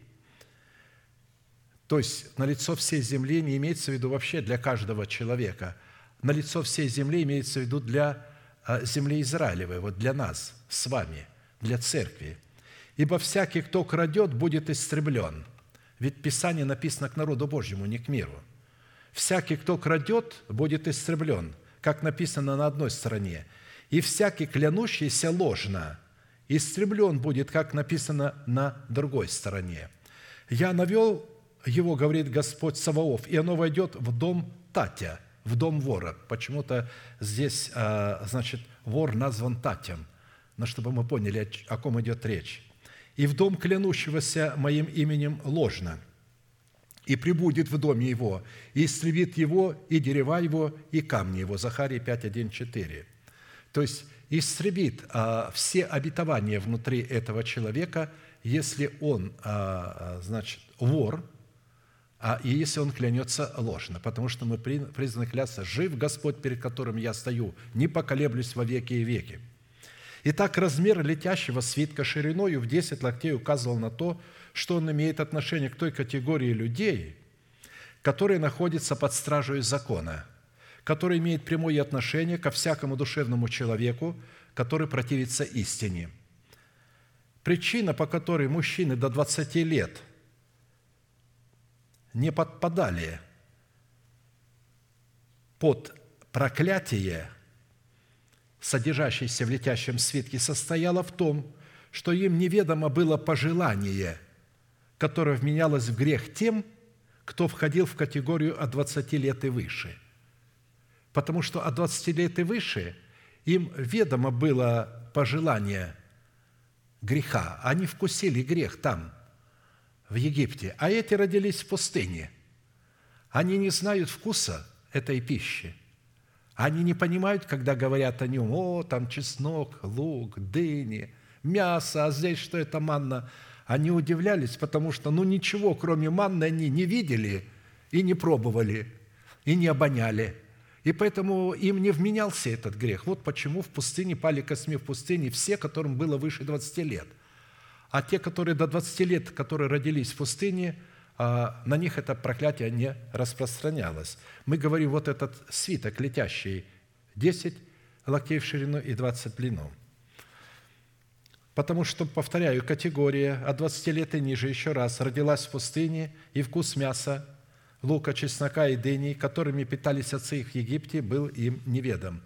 То есть на лицо всей земли не имеется в виду вообще для каждого человека. На лицо всей земли имеется в виду для а, земли Израилевой, вот для нас, с вами, для церкви. «Ибо всякий, кто крадет, будет истреблен». Ведь Писание написано к народу Божьему, не к миру. «Всякий, кто крадет, будет истреблен» как написано на одной стороне, «И всякий клянущийся ложно истреблен будет, как написано на другой стороне. Я навел его, говорит Господь Саваоф, и оно войдет в дом Татя, в дом вора. Почему-то здесь, а, значит, вор назван Татем, но чтобы мы поняли, о ком идет речь. «И в дом клянущегося моим именем ложно – и прибудет в доме его, и истребит его, и дерева его, и камни его». Захария 5, 1, 4. То есть истребит а, все обетования внутри этого человека, если он, а, а значит, вор, а, и если он клянется ложно, потому что мы призваны клясться «Жив Господь, перед которым я стою, не поколеблюсь во веки и веки». Итак, размер летящего свитка шириною в 10 локтей указывал на то, что он имеет отношение к той категории людей, которые находятся под стражей закона, который имеет прямое отношение ко всякому душевному человеку, который противится истине. Причина, по которой мужчины до 20 лет не подпадали под проклятие, содержащееся в летящем свитке, состояла в том, что им неведомо было пожелание, которое вменялось в грех тем, кто входил в категорию от 20 лет и выше. Потому что от 20 лет и выше им ведомо было пожелание греха. Они вкусили грех там, в Египте, а эти родились в пустыне. Они не знают вкуса этой пищи. Они не понимают, когда говорят о нем, о, там чеснок, лук, дыни, мясо, а здесь что это манна? Они удивлялись, потому что, ну, ничего, кроме манны, они не видели и не пробовали, и не обоняли. И поэтому им не вменялся этот грех. Вот почему в пустыне пали косми в пустыне все, которым было выше 20 лет. А те, которые до 20 лет, которые родились в пустыне, а, на них это проклятие не распространялось. Мы говорим, вот этот свиток летящий, 10 локтей в ширину и 20 в длину. Потому что, повторяю, категория от 20 лет и ниже еще раз родилась в пустыне, и вкус мяса, лука, чеснока и дыни, которыми питались отцы их в Египте, был им неведом.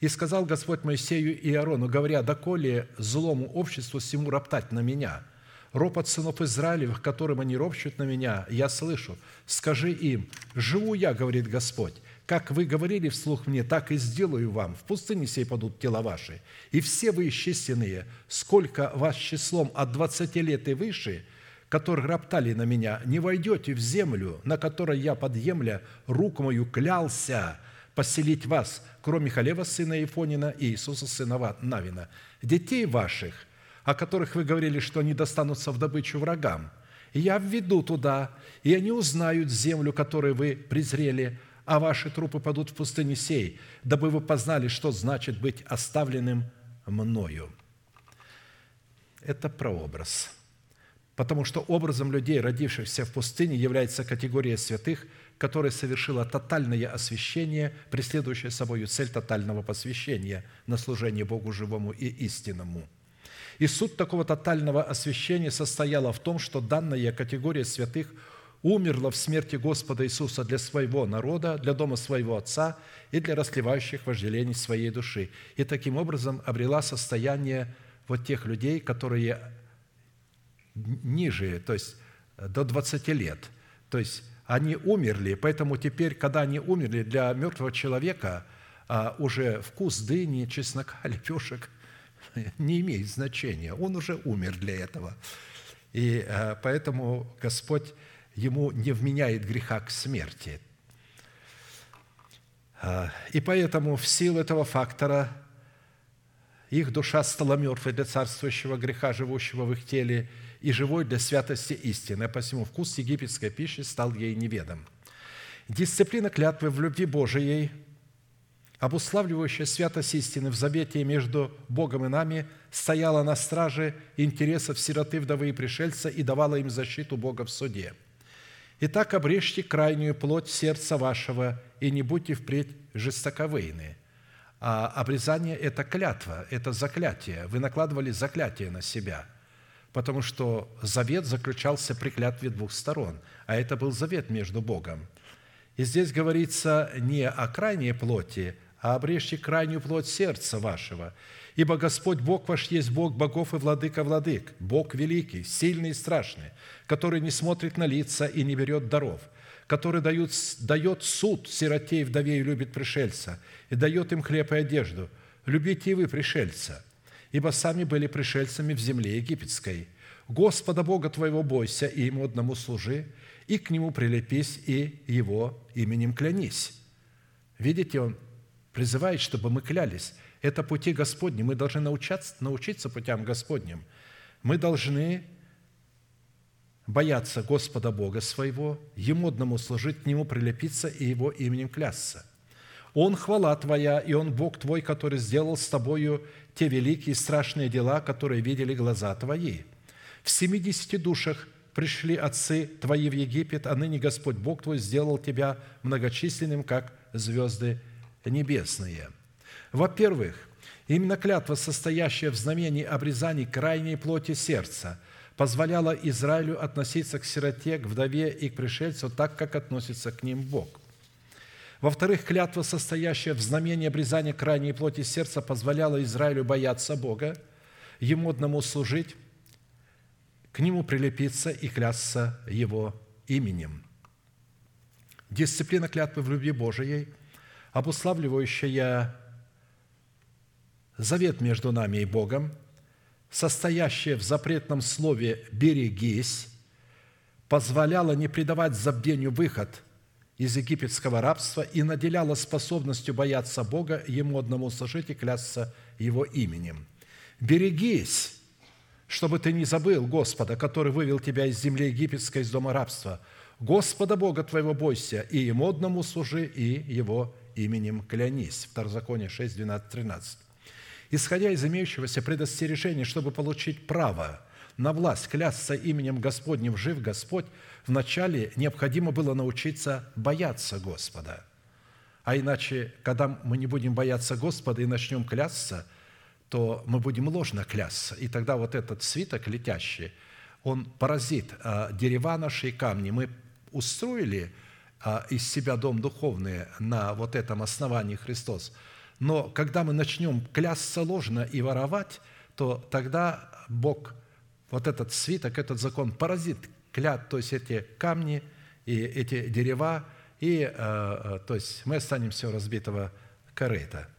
И сказал Господь Моисею и Аарону, говоря, «Доколе злому обществу всему роптать на меня? Ропот сынов Израилевых, которым они ропщут на меня, я слышу. Скажи им, живу я, говорит Господь, как вы говорили вслух мне, так и сделаю вам. В пустыне сей падут тела ваши. И все вы исчисленные, сколько вас числом от двадцати лет и выше, которые роптали на меня, не войдете в землю, на которой я подъемля руку мою клялся поселить вас, кроме Халева, сына Ифонина, и Иисуса, сына Навина, детей ваших, о которых вы говорили, что они достанутся в добычу врагам. Я введу туда, и они узнают землю, которую вы презрели, а ваши трупы падут в пустыне сей, дабы вы познали, что значит быть оставленным мною». Это прообраз. Потому что образом людей, родившихся в пустыне, является категория святых, которая совершила тотальное освящение, преследующее собой цель тотального посвящения на служение Богу живому и истинному. И суть такого тотального освящения состояла в том, что данная категория святых – умерла в смерти Господа Иисуса для своего народа, для дома своего Отца и для расливающих вожделений своей души. И таким образом обрела состояние вот тех людей, которые ниже, то есть до 20 лет. То есть они умерли, поэтому теперь, когда они умерли, для мертвого человека а, уже вкус дыни, чеснока, [LAUGHS] лепешек [LAUGHS] не имеет значения. Он уже умер для этого. И а, поэтому Господь ему не вменяет греха к смерти. А, и поэтому в силу этого фактора их душа стала мертвой для царствующего греха, живущего в их теле, и живой для святости истины, посему вкус египетской пищи стал ей неведом. Дисциплина клятвы в любви Божией, обуславливающая святость истины в завете между Богом и нами, стояла на страже интересов сироты, вдовы и пришельца и давала им защиту Бога в суде – Итак, обрежьте крайнюю плоть сердца вашего, и не будьте впредь жестоковыйны». А обрезание – это клятва, это заклятие. Вы накладывали заклятие на себя, потому что завет заключался при клятве двух сторон, а это был завет между Богом. И здесь говорится не о крайней плоти, а обрежьте крайнюю плоть сердца вашего – Ибо Господь Бог ваш есть Бог богов и владыка владык, Бог великий, сильный и страшный, который не смотрит на лица и не берет даров, который дает, дает суд сироте и вдове и любит пришельца, и дает им хлеб и одежду. Любите и вы пришельца, ибо сами были пришельцами в земле египетской. Господа Бога твоего бойся, и Ему одному служи, и к Нему прилепись, и Его именем клянись». Видите, Он призывает, чтобы мы клялись – это пути Господни. Мы должны научаться, научиться путям Господним. Мы должны бояться Господа Бога своего, Ему одному служить, к Нему прилепиться и Его именем клясться. Он хвала Твоя, и Он Бог Твой, который сделал с Тобою те великие и страшные дела, которые видели глаза Твои. В семидесяти душах пришли отцы Твои в Египет, а ныне Господь Бог Твой сделал Тебя многочисленным, как звезды небесные. Во-первых, именно клятва, состоящая в знамении обрезаний крайней плоти сердца, позволяла Израилю относиться к сироте, к вдове и к пришельцу так, как относится к ним Бог. Во-вторых, клятва, состоящая в знамении обрезания крайней плоти сердца, позволяла Израилю бояться Бога, Ему одному служить, к Нему прилепиться и клясться Его именем. Дисциплина клятвы в любви Божией, обуславливающая завет между нами и Богом, состоящая в запретном слове «берегись», позволяла не предавать забвению выход из египетского рабства и наделяла способностью бояться Бога, Ему одному служить и клясться Его именем. «Берегись, чтобы ты не забыл Господа, который вывел тебя из земли египетской, из дома рабства. Господа Бога твоего бойся, и Ему одному служи, и Его именем клянись». Второзаконие 6, 12, 13. Исходя из имеющегося предостережения, чтобы получить право на власть клясться именем Господним «Жив Господь», вначале необходимо было научиться бояться Господа. А иначе, когда мы не будем бояться Господа и начнем клясться – то мы будем ложно клясться. И тогда вот этот свиток летящий, он поразит а, дерева наши и камни. Мы устроили а, из себя дом духовный на вот этом основании Христос. Но когда мы начнем клясться ложно и воровать, то тогда Бог, вот этот свиток, этот закон поразит клят, то есть эти камни и эти дерева, и а, то есть мы останемся у разбитого корыта –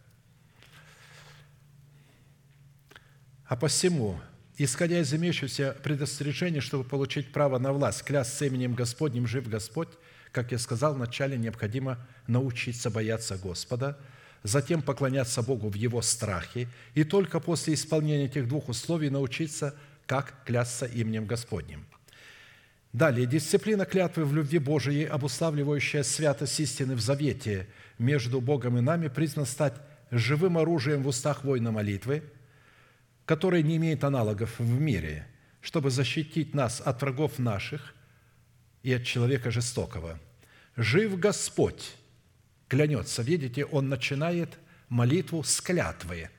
А посему, исходя из имеющегося предостережения, чтобы получить право на власть, клясться именем Господним жив Господь, как я сказал, вначале необходимо научиться бояться Господа, затем поклоняться Богу в Его страхе, и только после исполнения этих двух условий научиться, как клясться именем Господним. Далее, дисциплина клятвы в любви Божией, обуславливающая святость истины в завете между Богом и нами, признана стать живым оружием в устах воина молитвы – который не имеет аналогов в мире, чтобы защитить нас от врагов наших и от человека жестокого. Жив Господь, клянется. Видите, он начинает молитву с клятвы.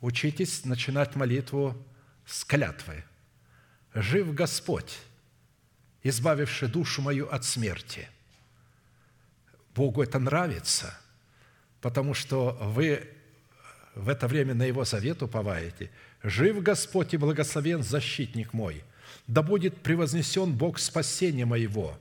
Учитесь начинать молитву с клятвы. Жив Господь, избавивший душу мою от смерти. Богу это нравится, потому что вы в это время на Его завет уповаете, «Жив Господь и благословен защитник мой, да будет превознесен Бог спасения моего,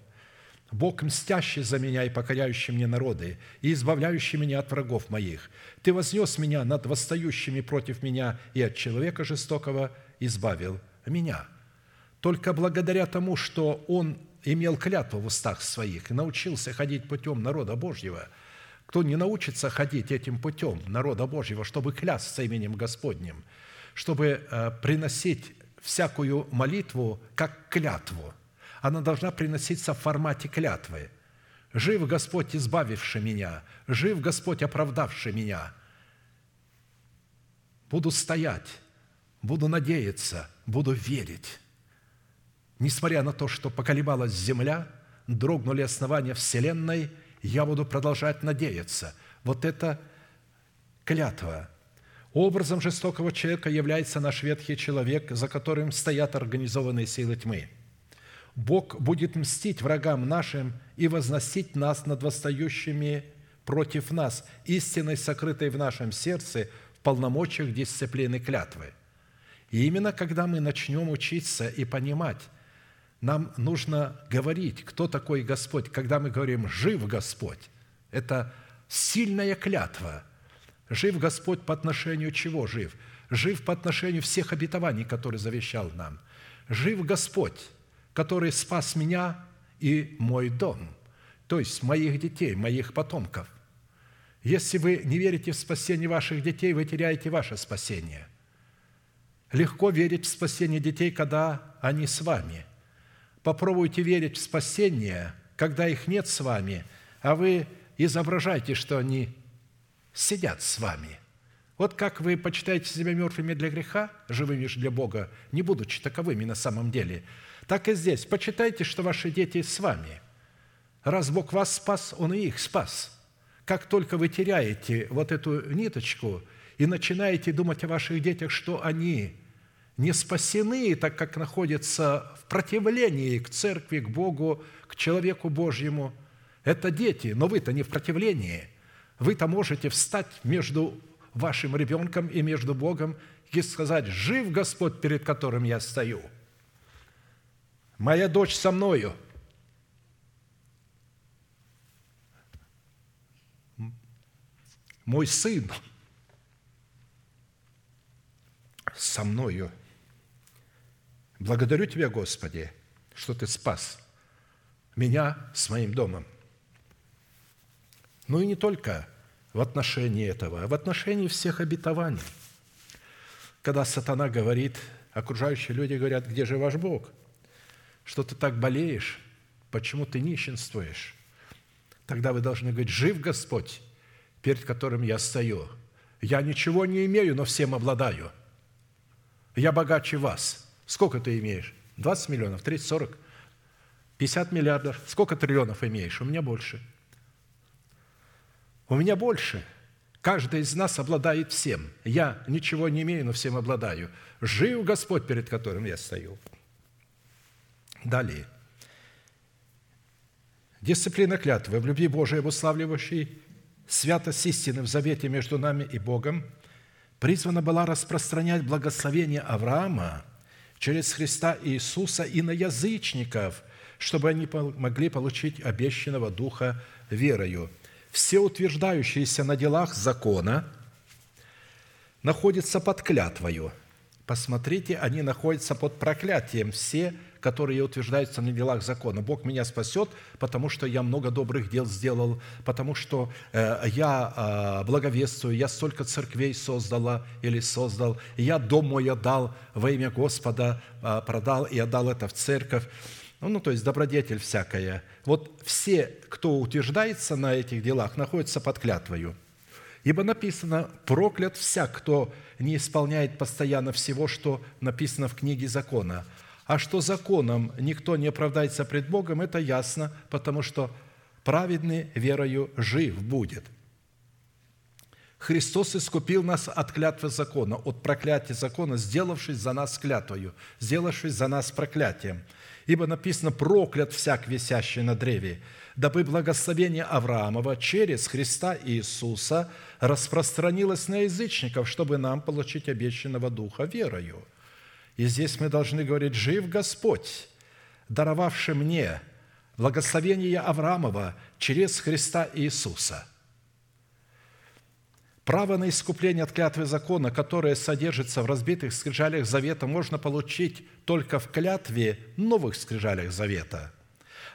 Бог, мстящий за меня и покоряющий мне народы, и избавляющий меня от врагов моих. Ты вознес меня над восстающими против меня, и от человека жестокого избавил меня. Только благодаря тому, что он имел клятву в устах своих и научился ходить путем народа Божьего – кто не научится ходить этим путем народа Божьего, чтобы клясться именем Господним, чтобы э, приносить всякую молитву как клятву. Она должна приноситься в формате клятвы. «Жив Господь, избавивший меня! Жив Господь, оправдавший меня!» Буду стоять, буду надеяться, буду верить. Несмотря на то, что поколебалась земля, дрогнули основания Вселенной – я буду продолжать надеяться. Вот это клятва. Образом жестокого человека является наш ветхий человек, за которым стоят организованные силы тьмы. Бог будет мстить врагам нашим и возносить нас над восстающими против нас, истиной, сокрытой в нашем сердце, в полномочиях дисциплины клятвы. И именно когда мы начнем учиться и понимать, нам нужно говорить, кто такой Господь. Когда мы говорим «жив Господь», это сильная клятва. Жив Господь по отношению чего жив? Жив по отношению всех обетований, которые завещал нам. Жив Господь, который спас меня и мой дом, то есть моих детей, моих потомков. Если вы не верите в спасение ваших детей, вы теряете ваше спасение. Легко верить в спасение детей, когда они с вами – Попробуйте верить в спасение, когда их нет с вами, а вы изображаете, что они сидят с вами. Вот как вы почитаете себя мертвыми для греха, живыми же для Бога, не будучи таковыми на самом деле, так и здесь. Почитайте, что ваши дети с вами. Раз Бог вас спас, Он и их спас. как только вы теряете вот эту ниточку и начинаете думать о ваших детях, что они не спасены, так как находятся в противлении к церкви, к Богу, к человеку Божьему, это дети, но вы-то не в противлении. Вы-то можете встать между вашим ребенком и между Богом и сказать, «Жив Господь, перед которым я стою. Моя дочь со мною». Мой сын со мною. Благодарю Тебя, Господи, что Ты спас меня с моим домом. Ну и не только в отношении этого, а в отношении всех обетований. Когда сатана говорит, окружающие люди говорят, где же ваш Бог? Что ты так болеешь? Почему ты нищенствуешь? Тогда вы должны говорить, жив Господь, перед которым я стою. Я ничего не имею, но всем обладаю. Я богаче вас. Сколько ты имеешь? 20 миллионов, 30, 40, 50 миллиардов. Сколько триллионов имеешь? У меня больше – у меня больше. Каждый из нас обладает всем. Я ничего не имею, но всем обладаю. Жив Господь, перед которым я стою. Далее. Дисциплина клятвы в любви Божией обуславливающей святость истины в завете между нами и Богом призвана была распространять благословение Авраама через Христа Иисуса и на язычников, чтобы они могли получить обещанного Духа верою – все утверждающиеся на делах закона находятся под клятвою. Посмотрите, они находятся под проклятием. Все, которые утверждаются на делах закона. Бог меня спасет, потому что я много добрых дел сделал, потому что э, я э, благовествую, я столько церквей создала или создал, я дом мой отдал во имя Господа, э, продал и отдал это в церковь ну, ну, то есть добродетель всякая. Вот все, кто утверждается на этих делах, находятся под клятвою. Ибо написано, проклят всяк, кто не исполняет постоянно всего, что написано в книге закона. А что законом никто не оправдается пред Богом, это ясно, потому что праведный верою жив будет. Христос искупил нас от клятвы закона, от проклятия закона, сделавшись за нас клятвою, сделавшись за нас проклятием – Ибо написано, проклят всяк висящий на древе, дабы благословение Авраамова через Христа Иисуса распространилось на язычников, чтобы нам получить обещанного Духа верою. И здесь мы должны говорить, жив Господь, даровавший мне благословение Авраамова через Христа Иисуса – Право на искупление от клятвы закона, которое содержится в разбитых скрижалях завета, можно получить только в клятве новых скрижалях завета.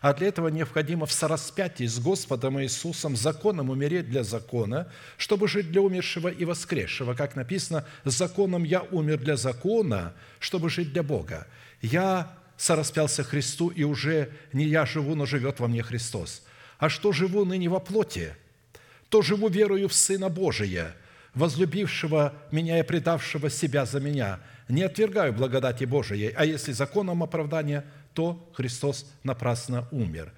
А для этого необходимо в сораспятии с Господом Иисусом законом умереть для закона, чтобы жить для умершего и воскресшего. Как написано, «Законом я умер для закона, чтобы жить для Бога». Я сораспялся Христу, и уже не я живу, но живет во мне Христос. А что живу ныне во плоти – то живу верою в Сына Божия, возлюбившего меня и предавшего себя за меня. Не отвергаю благодати Божией, а если законом оправдания, то Христос напрасно умер».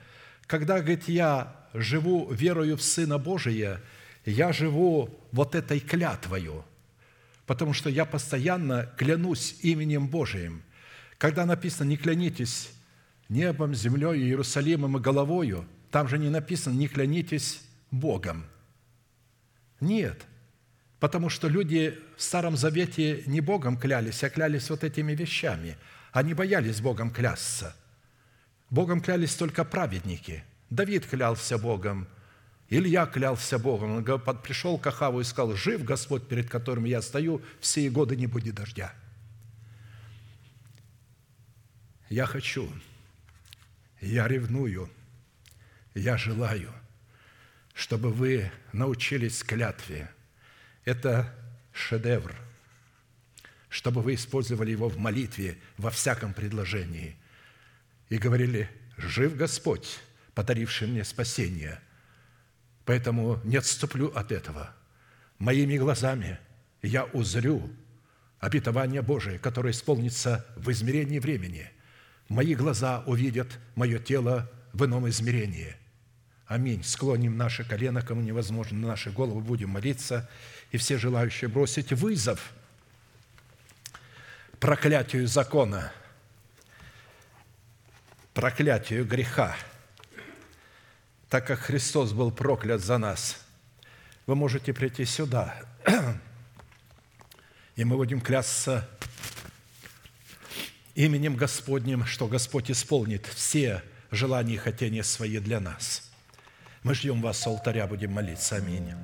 Когда, говорит, я живу верою в Сына Божия, я живу вот этой клятвою, потому что я постоянно клянусь именем Божиим. Когда написано «не клянитесь небом, землей, Иерусалимом и головою», там же не написано «не клянитесь Богом». Нет, потому что люди в Старом Завете не Богом клялись, а клялись вот этими вещами. Они боялись Богом клясться. Богом клялись только праведники. Давид клялся Богом, Илья клялся Богом. Он пришел к Ахаву и сказал, «Жив Господь, перед которым я стою, все годы не будет дождя». Я хочу, я ревную, я желаю – чтобы вы научились клятве. Это шедевр, чтобы вы использовали его в молитве, во всяком предложении. И говорили, жив Господь, подаривший мне спасение. Поэтому не отступлю от этого. Моими глазами я узрю обетование Божие, которое исполнится в измерении времени. Мои глаза увидят мое тело в ином измерении – Аминь. Склоним наши колено, кому невозможно, на наши головы будем молиться, и все желающие бросить вызов проклятию закона, проклятию греха, так как Христос был проклят за нас. Вы можете прийти сюда, и мы будем клясться именем Господним, что Господь исполнит все желания и хотения свои для нас – мы ждем вас с алтаря, будем молиться. Аминь.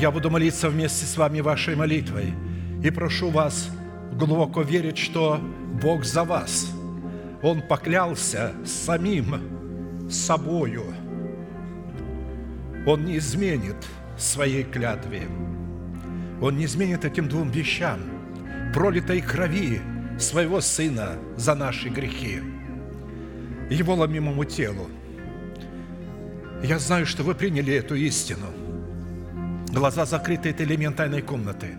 Я буду молиться вместе с вами вашей молитвой. И прошу вас глубоко верить, что Бог за вас. Он поклялся самим собою. Он не изменит своей клятве. Он не изменит этим двум вещам. Пролитой крови своего Сына за наши грехи. Его ломимому телу. Я знаю, что вы приняли эту истину – Глаза закрыты – это элемент тайной комнаты.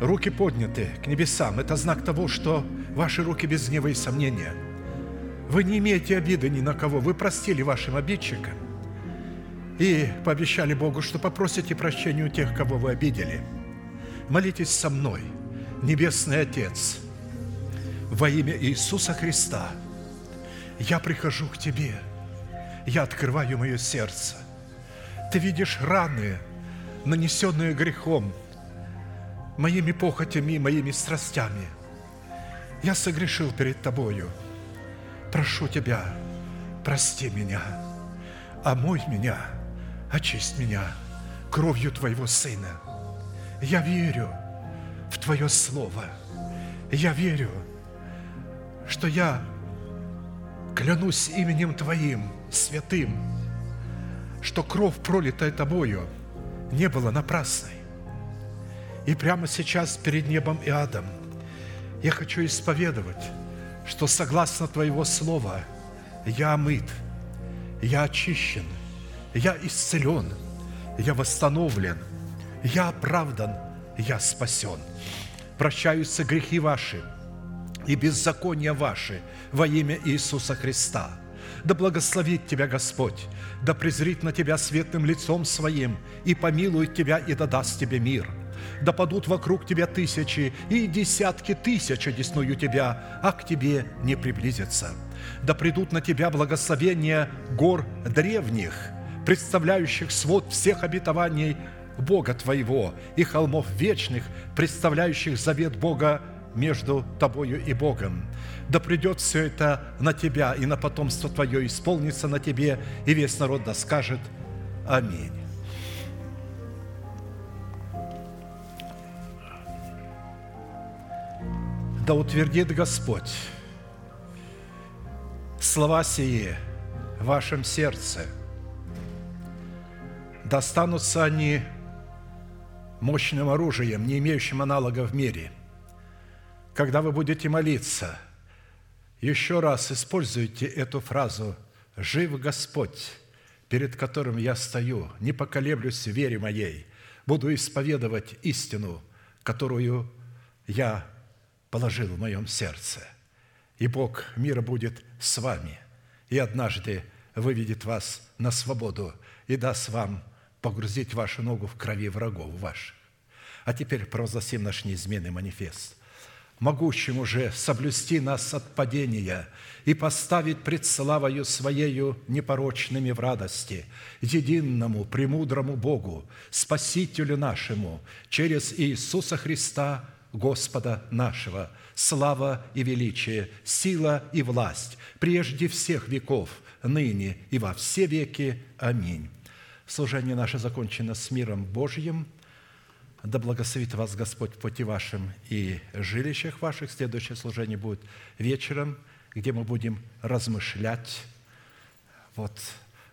Руки подняты к небесам – это знак того, что ваши руки без гнева и сомнения. Вы не имеете обиды ни на кого, вы простили вашим обидчикам и пообещали Богу, что попросите прощения у тех, кого вы обидели. Молитесь со мной, Небесный Отец, во имя Иисуса Христа. Я прихожу к Тебе, я открываю мое сердце. Ты видишь раны – нанесенные грехом, моими похотями, моими страстями. Я согрешил перед Тобою. Прошу Тебя, прости меня, омой меня, очисть меня кровью Твоего Сына. Я верю в Твое Слово. Я верю, что я клянусь именем Твоим, святым, что кровь, пролитая Тобою – не было напрасной. И прямо сейчас перед небом и адом я хочу исповедовать, что согласно Твоего Слова я омыт, я очищен, я исцелен, я восстановлен, я оправдан, я спасен. Прощаются грехи ваши и беззакония ваши во имя Иисуса Христа – да благословит тебя Господь, да презрит на тебя светлым лицом своим, и помилует тебя, и да даст тебе мир. Да падут вокруг тебя тысячи и десятки тысяч одесную тебя, а к тебе не приблизятся. Да придут на тебя благословения гор древних, представляющих свод всех обетований Бога твоего, и холмов вечных, представляющих завет Бога между тобою и Богом. Да придет все это на тебя и на потомство твое, исполнится на тебе, и весь народ да скажет Аминь. Да утвердит Господь слова сии в вашем сердце. Достанутся они мощным оружием, не имеющим аналога в мире – когда вы будете молиться, еще раз используйте эту фразу «Жив Господь, перед которым я стою, не поколеблюсь в вере моей, буду исповедовать истину, которую я положил в моем сердце. И Бог мира будет с вами, и однажды выведет вас на свободу и даст вам погрузить вашу ногу в крови врагов ваших. А теперь провозгласим наш неизменный манифест – могущим уже соблюсти нас от падения и поставить пред славою Своею непорочными в радости, единому, премудрому Богу, Спасителю нашему, через Иисуса Христа, Господа нашего, слава и величие, сила и власть, прежде всех веков, ныне и во все веки. Аминь. Служение наше закончено с миром Божьим – да благословит вас Господь в пути вашим и жилищах ваших. Следующее служение будет вечером, где мы будем размышлять вот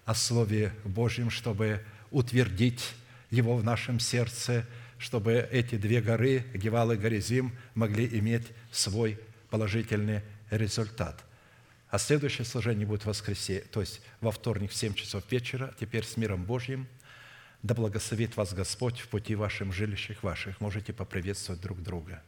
о Слове Божьем, чтобы утвердить его в нашем сердце, чтобы эти две горы, Гевал и Горизим, могли иметь свой положительный результат. А следующее служение будет в воскресенье, то есть во вторник в 7 часов вечера, теперь с миром Божьим – да благословит вас Господь в пути вашим жилищах ваших. Можете поприветствовать друг друга.